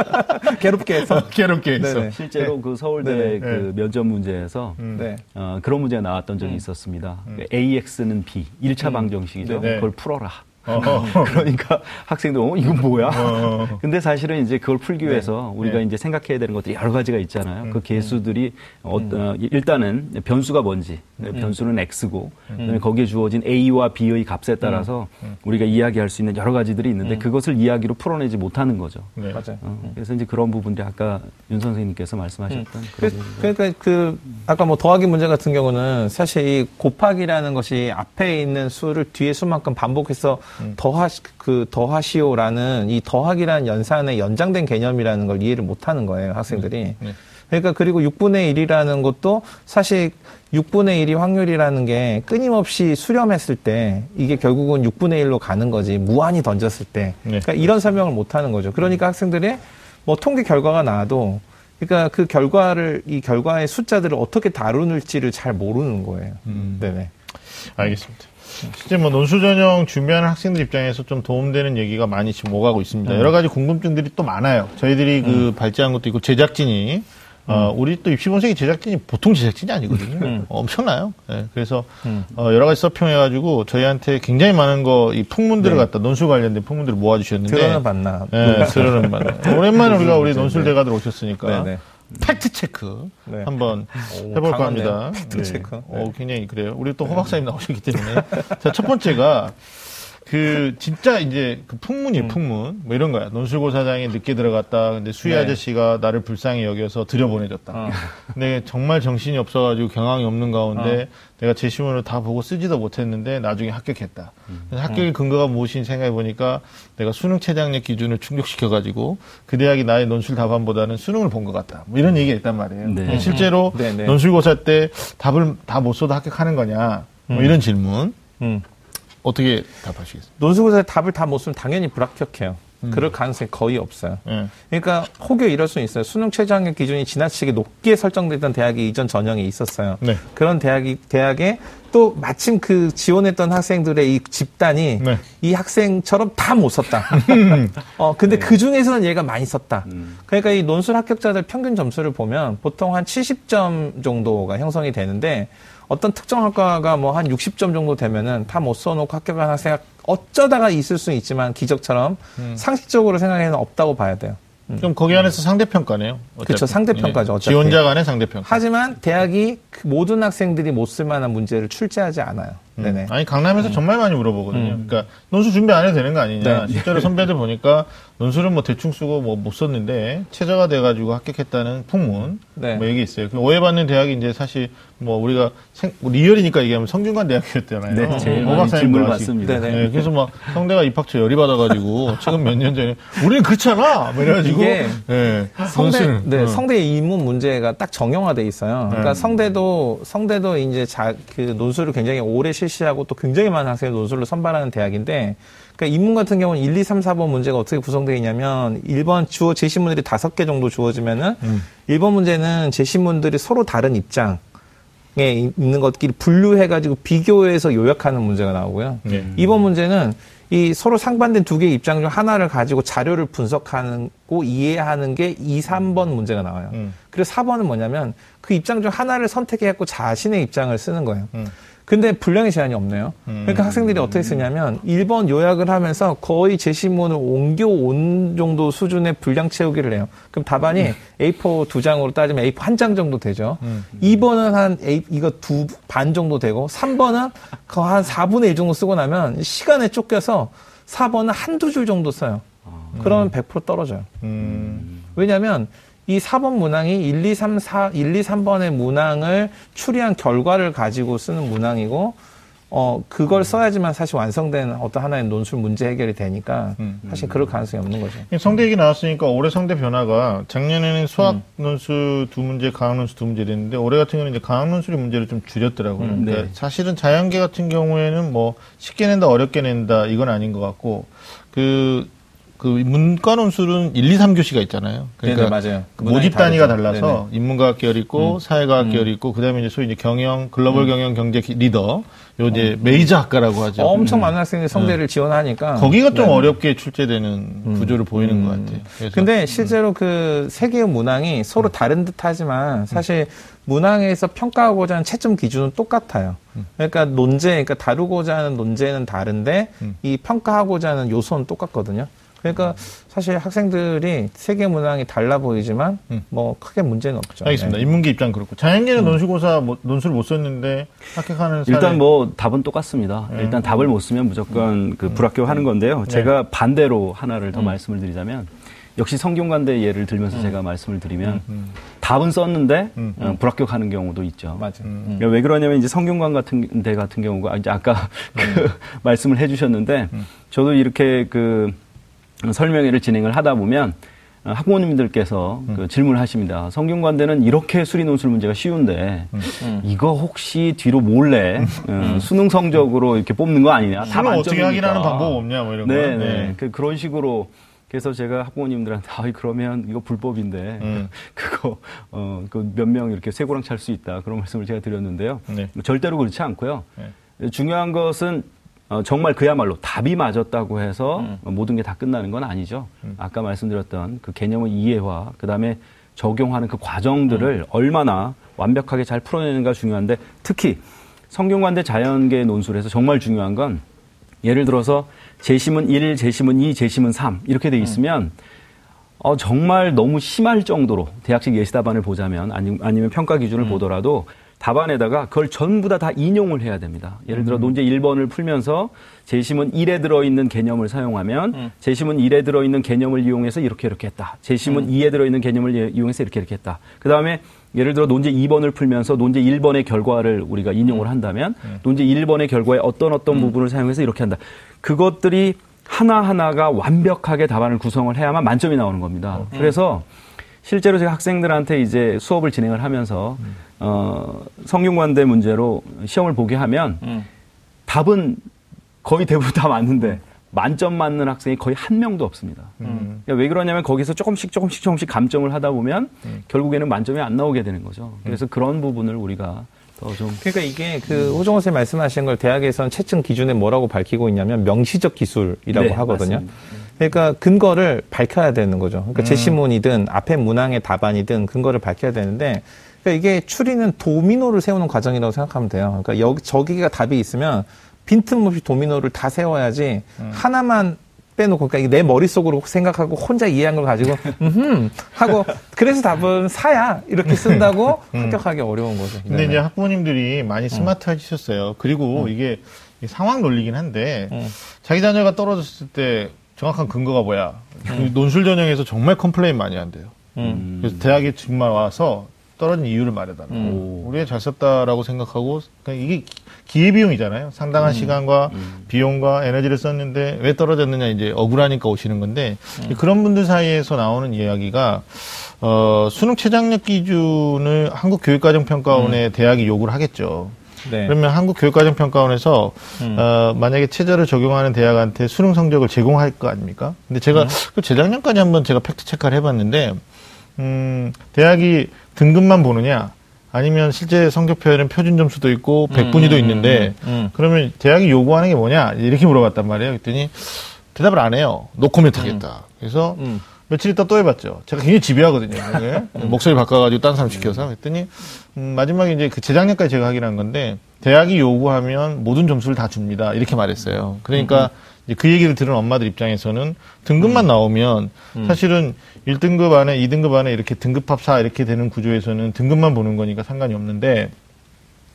S2: 괴롭게 해서.
S1: 괴롭게 있어.
S2: 네네.
S3: 실제로 그 서울대
S2: 네.
S3: 그 면접 문제에서
S1: 음.
S2: 네.
S3: 어, 그런 문제가 나왔던 적이 있었습니다. 그 AX는 B, 1차 방정식이죠.
S1: 네네.
S3: 그걸 풀어라.
S1: 어.
S3: 그러니까 학생들, 어, 이건 뭐야?
S1: 어.
S3: 근데 사실은 이제 그걸 풀기 위해서 우리가
S1: 네.
S3: 이제 생각해야 되는 것들이 여러 가지가 있잖아요. 그 개수들이 어,
S2: 음.
S3: 어, 일단은 변수가 뭔지, 네, 변수는 X고, 그다음에 거기에 주어진 A와 B의 값에 따라서
S2: 음.
S3: 우리가 이야기할 수 있는 여러 가지들이 있는데 그것을 이야기로 풀어내지 못하는 거죠.
S1: 네.
S2: 맞아요.
S3: 어, 그래서 이제 그런 부분들이 아까 윤 선생님께서 말씀하셨던 그런
S2: 그. 그러니까 그 아까 뭐 더하기 문제 같은 경우는 사실 이 곱하기라는 것이 앞에 있는 수를 뒤에 수만큼 반복해서 더하 그 더하시오라는 이 더하기라는 연산의 연장된 개념이라는 걸 이해를 못하는 거예요 학생들이.
S1: 네.
S2: 그러니까 그리고 6분의 1이라는 것도 사실 6분의 1이 확률이라는 게 끊임없이 수렴했을 때 이게 결국은 6분의 1로 가는 거지 무한히 던졌을 때.
S1: 네.
S2: 그러니까 이런 설명을 못 하는 거죠. 그러니까 학생들이 뭐 통계 결과가 나와도 그러니까 그 결과를 이 결과의 숫자들을 어떻게 다루는지를 잘 모르는 거예요.
S1: 음.
S2: 네네.
S1: 알겠습니다. 실제 뭐 논술 전형 준비하는 학생들 입장에서 좀 도움되는 얘기가 많이 지금 오가고 있습니다. 여러 가지 궁금증들이 또 많아요. 저희들이 그 발제한 것도 있고 제작진이 어, 우리 또 입시본색이 제작진이 보통 제작진이 아니거든요.
S2: 음.
S1: 엄청나요. 네, 그래서
S2: 음.
S1: 어, 여러 가지 서평해가지고 저희한테 굉장히 많은 거 이 풍문들을
S2: 네.
S1: 갖다 논술 관련된 풍문들을 모아주셨는데
S2: 들어는 봤나?
S1: 네, 들어는 많아요. 오랜만에 우리가 우리
S2: 네,
S1: 논술
S2: 네.
S1: 대가들 오셨으니까
S2: 네네.
S1: 팩트 체크
S2: 네.
S1: 한번
S2: 오,
S1: 해볼까. 합니다.
S2: 팩트 체크. 네.
S1: 어, 굉장히 그래요. 우리 또호 박사님 나오셨기 때문에. 자, 첫 번째가 그 진짜 이제 그
S2: 음.
S1: 풍문이에요, 풍문. 뭐 이런 거야. 논술고사장에 늦게 들어갔다. 근데 수희
S2: 네.
S1: 아저씨가 나를 불쌍히 여겨서 들여보내줬다.
S2: 어.
S1: 근데 정말 정신이 없어가지고 경황이 없는 가운데 내가 제시문을 다 보고 쓰지도 못했는데 나중에 합격했다. 그래서 합격의 근거가 무엇인지 생각해 보니까 내가 수능 최저학력 기준을 충족시켜가지고 그 대학이 나의 논술 답안보다는 수능을 본 것 같다. 뭐 이런 얘기가 있단 말이에요.
S3: 네.
S1: 실제로
S2: 네, 네.
S1: 논술고사 때 답을 다 못 써도 합격하는 거냐. 뭐 이런 질문.
S2: 음.
S1: 어떻게 답하시겠어요?
S2: 논술고사에 답을 다 못 쓰면 당연히 불합격해요. 그럴 가능성이 거의 없어요.
S1: 예.
S2: 그러니까 혹여 이럴 수 있어요. 수능 최저학력 기준이 지나치게 높게 설정됐던 대학이 이전 전형에 있었어요.
S1: 네.
S2: 그런 대학이 대학에 또 마침 그 지원했던 학생들의 이 집단이
S1: 네.
S2: 이 학생처럼 다 못 썼다. 어 근데 그 중에서는 얘가 많이 썼다. 그러니까 이 논술 합격자들 평균 점수를 보면 보통 한 70점 정도가 형성이 되는데 어떤 특정 학과가 뭐 한 60점 정도 되면은 다 못 써놓고 합격한 학생 어쩌다가 있을 수는 있지만 기적처럼 상식적으로 생각해는 없다고 봐야 돼요.
S1: 그럼 거기 안에서 상대평가네요. 어차피.
S2: 그쵸, 상대평가죠,
S1: 예.
S2: 어차피.
S1: 지원자 간의 상대평가.
S2: 하지만 대학이 그 모든 학생들이 못 쓸 만한 문제를 출제하지 않아요. 네네.
S1: 아니 강남에서 정말 많이 물어보거든요. 그러니까 논술 준비 안 해도 되는 거 아니냐.
S2: 네.
S1: 실제로 선배들 보니까 논술은 뭐 대충 쓰고 뭐 못 썼는데 최저가 돼가지고 합격했다는 풍문
S2: 네.
S1: 뭐 얘기 있어요. 그 오해받는 대학이 이제 사실 뭐 우리가 생- 뭐 리얼이니까 얘기하면 성균관 대학이었잖아요.
S3: 네, 제일
S1: 오
S3: 많이
S1: 아시-
S3: 받습니다.
S2: 네네.
S1: 네, 그래서 막 성대가 입학처 열이 받아가지고 최근 몇 년 전에 우리는 그렇잖아. 뭐 이래가지고
S2: 이게
S1: 네,
S2: 성대,
S1: 논술,
S2: 네,
S1: 어.
S2: 성대 입문 문제가 딱 정형화돼 있어요. 그러니까
S1: 네.
S2: 성대도, 성대도 이제 자, 그 논술을 굉장히 오래 실시하고 또 굉장히 많은 학생을 논술로 선발하는 대학인데, 그러니까 입문 같은 경우는 1, 2, 3, 4번 문제가 어떻게 구성되어 있냐면, 1번 주어 제시문들이 다섯 개 정도 주어지면은,
S1: 음.
S2: 1번 문제는 제시문들이 서로 다른 입장, 에 있는 것끼리 분류해가지고 비교해서 요약하는 문제가 나오고요.
S1: 네.
S2: 이번 문제는 이 서로 상반된 두 개의 입장 중 하나를 가지고 자료를 분석하고 이해하는 게 2, 3번 문제가 나와요.
S1: 음.
S2: 그리고 4번은 뭐냐면 그 입장 중 하나를 선택해갖고 자신의 입장을 쓰는 거예요.
S1: 음.
S2: 근데 분량의 제한이 없네요. 그러니까 학생들이 어떻게 쓰냐면 1번 요약을 하면서 거의 제시문을 옮겨온 정도 수준의 분량 채우기를 해요. 그럼 답안이 A4 두 장으로 따지면 A4 한 장 정도 되죠. 2번은 한 A, 이거 두 반 정도 되고 3번은 한 4분의 1 정도 쓰고 나면 시간에 쫓겨서 4번은 한두 줄 정도 써요. 그러면 100% 떨어져요.
S1: 음.
S2: 왜냐하면 이 4번 문항이 1, 2, 3, 4, 1, 2, 3번의 문항을 추리한 결과를 가지고 쓰는 문항이고, 어, 그걸 써야지만 사실 완성된 어떤 하나의 논술 문제 해결이 되니까
S1: 음.
S2: 사실 그럴 가능성이 없는 거죠.
S1: 성대 얘기 나왔으니까 올해 성대 변화가 작년에는 수학
S2: 음.
S1: 논술 두 문제, 과학 논술 두 문제 됐는데 올해 같은 경우는 이제 과학 논술의 문제를 좀 줄였더라고요.
S2: 음,
S1: 그러니까
S3: 네.
S1: 사실은 자연계 같은 경우에는 뭐 쉽게 낸다, 어렵게 낸다 이건 아닌 것 같고 그, 그 문과 논술은 1, 2, 3교시가 있잖아요. 그러니까
S2: 네네, 맞아요. 그
S1: 모집 단위가
S2: 다르죠.
S1: 달라서 인문과학 계열 있고 사회과학 계열 있고 그다음에 이제 소위 이제 경영, 글로벌 경영 경제 기- 리더 요 이제 메이저 학과라고 하죠.
S2: 엄청 많은 학생들이 성대를 지원하니까.
S1: 음. 거기가 좀
S2: 네.
S1: 어렵게 출제되는 구조를 보이는 것 같아요. 그래서
S2: 근데 실제로 그 세 개의 문항이 서로 다른 듯 하지만 사실 문항에서 평가하고자 하는 채점 기준은 똑같아요. 그러니까 논제, 그러니까 다루고자 하는 논제는 다른데 이 평가하고자 하는 요소는 똑같거든요. 그러니까 사실 학생들이 세개 문항이 달라 보이지만 뭐 크게 문제는 없죠.
S1: 알겠습니다.
S2: 네.
S1: 인문계 입장 그렇고 자연계는 논술고사 못- 논술 못 썼는데 합격하는 사례.
S3: 일단 뭐 답은 똑같습니다.
S1: 음.
S3: 일단 답을 못 쓰면 무조건 그 불합격하는 건데요.
S1: 네.
S3: 제가 반대로 하나를
S1: 음.
S3: 더 말씀을 드리자면 역시 성균관대 예를 들면서 제가 말씀을 드리면
S1: 음.
S3: 답은 썼는데
S1: 음.
S3: 어, 불합격하는 경우도 있죠.
S2: 맞아요. 음.
S3: 그러니까 왜 그러냐면 이제 성균관 같은 데 같은 경우가 이제 아까 그 말씀을 해주셨는데 저도 이렇게 그 설명회를 진행을 하다 보면 어, 학부모님들께서 그 질문하십니다. 성균관대는 이렇게 수리 논술 문제가 쉬운데 이거 혹시 뒤로 몰래 어, 수능 성적으로 이렇게 뽑는 거 아니냐? 다
S1: 어떻게. 확인하는 방법 없냐 뭐 이런 거.
S3: 네, 네. 그 그런 식으로 그래서 제가 학부모님들한테 아 그러면 이거 불법인데
S1: 음.
S3: 그거 어 그 몇 명 이렇게 쇠고랑 찰 수 있다 그런 말씀을 제가 드렸는데요.
S1: 네.
S3: 절대로 그렇지 않고요.
S1: 네.
S3: 중요한 것은 어, 정말 그야말로 답이 맞았다고 해서
S1: 음.
S3: 어, 모든 게 다 끝나는 건 아니죠. 아까 말씀드렸던 그 개념의 이해와 그 다음에 적용하는 그 과정들을
S1: 음.
S3: 얼마나 완벽하게 잘 풀어내는가 중요한데 특히 성균관대 자연계 논술에서 정말 중요한 건 예를 들어서 제시문 1, 제시문 2, 제시문 3 이렇게 돼 있으면 어, 정말 너무 심할 정도로 대학식 예시 답안을 보자면 아니, 아니면 평가 기준을 보더라도 답안에다가 그걸 전부 다 다 인용을 해야 됩니다. 예를 들어 논제 1번을 풀면서 제시문 1에 들어있는 개념을 사용하면 제시문 1에 들어있는 개념을 이용해서 이렇게 이렇게 했다. 제시문 2에 들어있는 개념을 이- 이용해서 이렇게 이렇게 했다. 그 다음에 예를 들어 논제 2번을 풀면서 논제 1번의 결과를 우리가 인용을 한다면 논제 1번의 결과에 어떤 어떤 부분을 사용해서 이렇게 한다. 그것들이 하나하나가 완벽하게 답안을 구성을 해야만 만점이 나오는 겁니다. 그래서 실제로 제가 학생들한테 이제 수업을 진행을 하면서 어, 성균관대 문제로 시험을 보게 하면 답은 거의 대부분 다 맞는데 만점 맞는 학생이 거의 한 명도 없습니다. 그러니까 왜 그러냐면 거기서 조금씩 조금씩 조금씩 감점을 하다 보면 결국에는 만점이 안 나오게 되는 거죠. 그래서 그런 부분을 우리가 더좀
S2: 그러니까 이게 그 호정호 선생님 말씀하신 걸 대학에서는 채점 기준에 뭐라고 밝히고 있냐면 명시적 기술이라고
S3: 네,
S2: 하거든요.
S3: 맞습니다.
S2: 그러니까 근거를 밝혀야 되는 거죠. 그러니까 제시문이든 앞에 문항의 답안이든 근거를 밝혀야 되는데 그러니까 이게 추리는 도미노를 세우는 과정이라고 생각하면 돼요. 그러니까 여기 저기가 답이 있으면 빈틈없이 도미노를 다 세워야지 하나만 빼놓고 그러니까 이게 내 머릿속으로 생각하고 혼자 이해한 걸 가지고 음흠 하고 그래서 답은 4야 이렇게 쓴다고 합격하기 어려운 거죠.
S1: 근데
S2: 네네.
S1: 이제 학부모님들이 많이 스마트해지셨어요. 그리고 이게 이 상황 논리긴 한데 자기 자녀가 떨어졌을 때 정확한 근거가 뭐야? 그 논술 전형에서 정말 컴플레인 많이 한대요.
S2: 음.
S1: 그래서 대학에 정말 와서 떨어진 이유를 말해달라.
S2: 음.
S1: 우리가 잘 썼다라고 생각하고 그러니까 이게 기회 비용이잖아요. 상당한 시간과 비용과 에너지를 썼는데 왜 떨어졌느냐 이제 억울하니까 오시는 건데 그런 분들 사이에서 나오는 이야기가 어, 수능 최장력 기준을 한국교육과정평가원에 대학이 요구를 하겠죠.
S2: 네.
S1: 그러면 한국 교육과정평가원에서 어, 만약에 체제를 적용하는 대학한테 수능 성적을 제공할 거 아닙니까? 근데 제가 그 재작년까지 한번 제가 팩트 체크를 해봤는데 음, 대학이 등급만 보느냐 아니면 실제 성적표에는 표준 점수도 있고 백분위도 있는데
S2: 음.
S1: 그러면 대학이 요구하는 게 뭐냐 이렇게 물어봤단 말이에요. 그랬더니 대답을 안 해요. 노코멘트 하겠다. 그래서
S2: 음.
S1: 며칠 있다 또 해봤죠. 제가 굉장히 집요하거든요. 이게. 목소리 바꿔가지고 딴 사람 시켜서. 그랬더니, 음, 마지막에 이제 그 재작년까지 제가 하긴 한 건데, 대학이 요구하면 모든 점수를 다 줍니다. 이렇게 말했어요. 그러니까 이제 그 얘기를 들은 엄마들 입장에서는 등급만 나오면 사실은 1등급 안에 2등급 안에 이렇게 등급합 4 이렇게 되는 구조에서는 등급만 보는 거니까 상관이 없는데,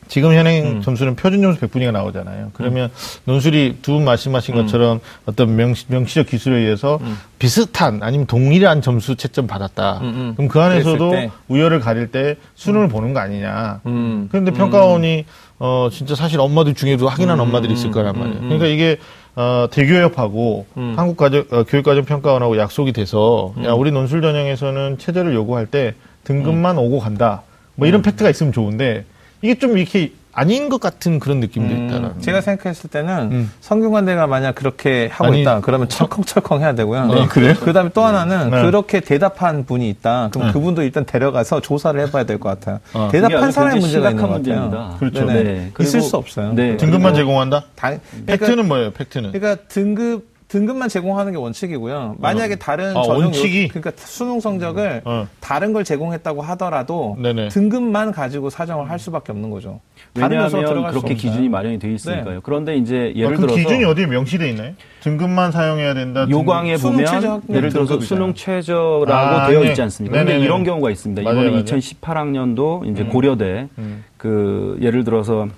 S1: 지금 현행 점수는 표준 점수 100분위가 나오잖아요. 그러면 논술이 두 분 말씀하신 것처럼 어떤 명시, 명시 적 기술에 의해서 비슷한 아니면 동일한 점수 채점 받았다.
S2: 음.
S1: 그럼 그 안에서도. 우열을 가릴 때 수능을 보는 거 아니냐.
S2: 음.
S1: 그런데 평가원이 어 진짜 사실 엄마들 중에도 확인한 엄마들이 있을 거란 말이에요. 그러니까 이게 어 대교협하고 한국 가정 어, 교육과정 평가원하고 약속이 돼서 야 우리 논술 전형에서는 체제를 요구할 때 등급만 오고 간다. 뭐 이런 팩트가 있으면 좋은데 이게 좀 이렇게 아닌 것 같은 그런 느낌도 있다라는.
S2: 음, 제가 생각했을 때는
S1: 음.
S2: 성균관대가 만약 그렇게 하고
S1: 아니,
S2: 있다 그러면 철컹철컹 해야 되고요.
S1: 아, 그래요?
S2: 그다음에 또 하나는
S1: 네.
S2: 그렇게 대답한 분이 있다. 그럼 그분도 일단 데려가서 조사를 해봐야 될 것 같아요.
S1: 어,
S2: 대답한 사람의 문제가 있는 것
S3: 심각한
S2: 같아요.
S3: 문제입니다.
S1: 그렇죠.
S2: 네. 있을 수 없어요.
S3: 네.
S1: 등급만 제공한다?
S2: 다,
S1: 팩트는
S2: 그러니까,
S1: 뭐예요? 팩트는.
S2: 그러니까 등급 등급만 제공하는 게 원칙이고요. 만약에 다른
S1: 아,
S2: 전형 요-
S1: 원칙이?
S2: 그러니까 수능 성적을
S1: 어.
S2: 다른 걸 제공했다고 하더라도
S1: 네네.
S2: 등급만 가지고 사정을 할 수밖에 없는 거죠.
S3: 왜냐하면 그렇게. 기준이 마련이 되어 있으니까요.
S2: 네.
S3: 그런데 이제
S1: 아,
S3: 예를
S1: 그
S3: 들어서
S1: 기준이 어디에 명시돼 있나요? 등급만 사용해야 된다.
S3: 요강에
S2: 수능 최저
S3: 보면 예를 들어서
S1: 등급이잖아요.
S3: 수능 최저라고
S1: 아,
S3: 되어
S1: 네.
S3: 있지 않습니까? 그런데 이런 경우가 있습니다.
S1: 맞아요,
S3: 이번에
S1: 맞아요.
S3: 2018학년도 이제 고려대
S1: 음.
S3: 그 예를 들어서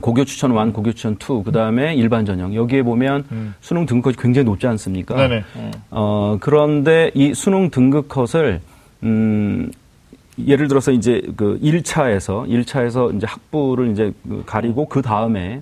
S3: 고교 추천 1, 고교 추천 2, 그 다음에 일반 전형 여기에 보면 수능 등급이 굉장히 높지 않습니까?
S1: 음. 네네.
S3: 어, 그런데 이 수능 등급 컷을, 음, 예를 들어서 이제 그 1차에서, 1차에서 이제 학부를 이제 그 가리고 그 다음에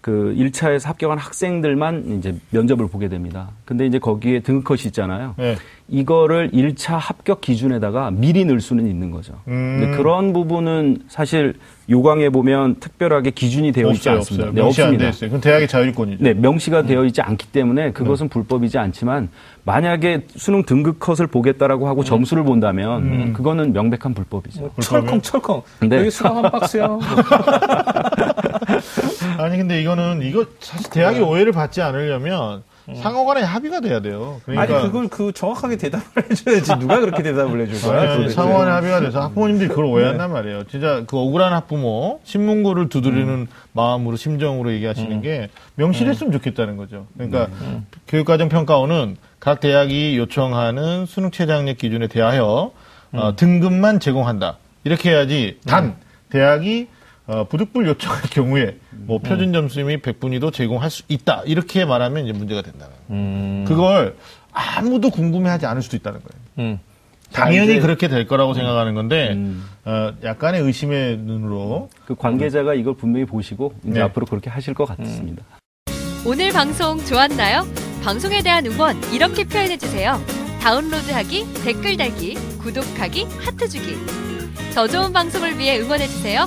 S3: 그 1차에서 합격한 학생들만 이제 면접을 보게 됩니다. 근데 이제 거기에 등급 컷이 있잖아요.
S1: 네.
S3: 이거를 1차 합격 기준에다가 미리 넣을 수는 있는 거죠.
S1: 음.
S3: 근데 그런 부분은 사실 요강에 보면 특별하게 기준이 되어 있지
S1: 없어요,
S3: 않습니다.
S1: 없어요.
S3: 네,
S1: 명시 안
S3: 없습니다.
S1: 그건 대학의 자율권이죠.
S3: 네, 명시가 되어 있지 않기 때문에 그것은 불법이지 않지만 만약에 수능 등급 컷을 보겠다라고 하고 점수를 본다면 그거는 명백한 불법이죠.
S2: 철컹 철컹.
S3: 네.
S2: 여기 수학 한 박스요.
S1: 아니 근데 이거는 이거 사실 대학이 오해를 받지 않으려면 상호간에 합의가 돼야 돼요. 그러니까
S2: 아니 그걸 그 정확하게 대답을 해줘야지 누가 그렇게 대답을 해줄 거야?
S1: 아니. 상호간에 합의가 돼서 학부모님들이 그걸 오해한단 말이에요. 진짜 그 억울한 학부모 신문고를 두드리는 마음으로 심정으로 얘기하시는 게 명시됐으면 좋겠다는 거죠. 그러니까 교육과정 평가원은 각 대학이 요청하는 수능 최저학력 기준에 대하여 어, 등급만 제공한다. 이렇게 해야지 단 대학이 어, 부득불 요청할 경우에 뭐 표준 점수 및 백분위도 제공할 수 있다. 이렇게 말하면 이제 문제가 된다는 거예요.
S2: 음.
S1: 그걸 아무도 궁금해하지 않을 수도 있다는 거예요.
S2: 음.
S1: 당연히
S3: 이제-
S1: 그렇게 될 거라고 생각하는 건데 어, 약간의 의심의 눈으로
S3: 그 관계자가 이걸 분명히 보시고 이제
S1: 네.
S3: 앞으로 그렇게 하실 것 같습니다.
S4: 오늘 방송 좋았나요? 방송에 대한 응원 이렇게 표현해 주세요. 다운로드하기, 댓글 달기, 구독하기, 하트 주기. 더 좋은 방송을 위해 응원해 주세요.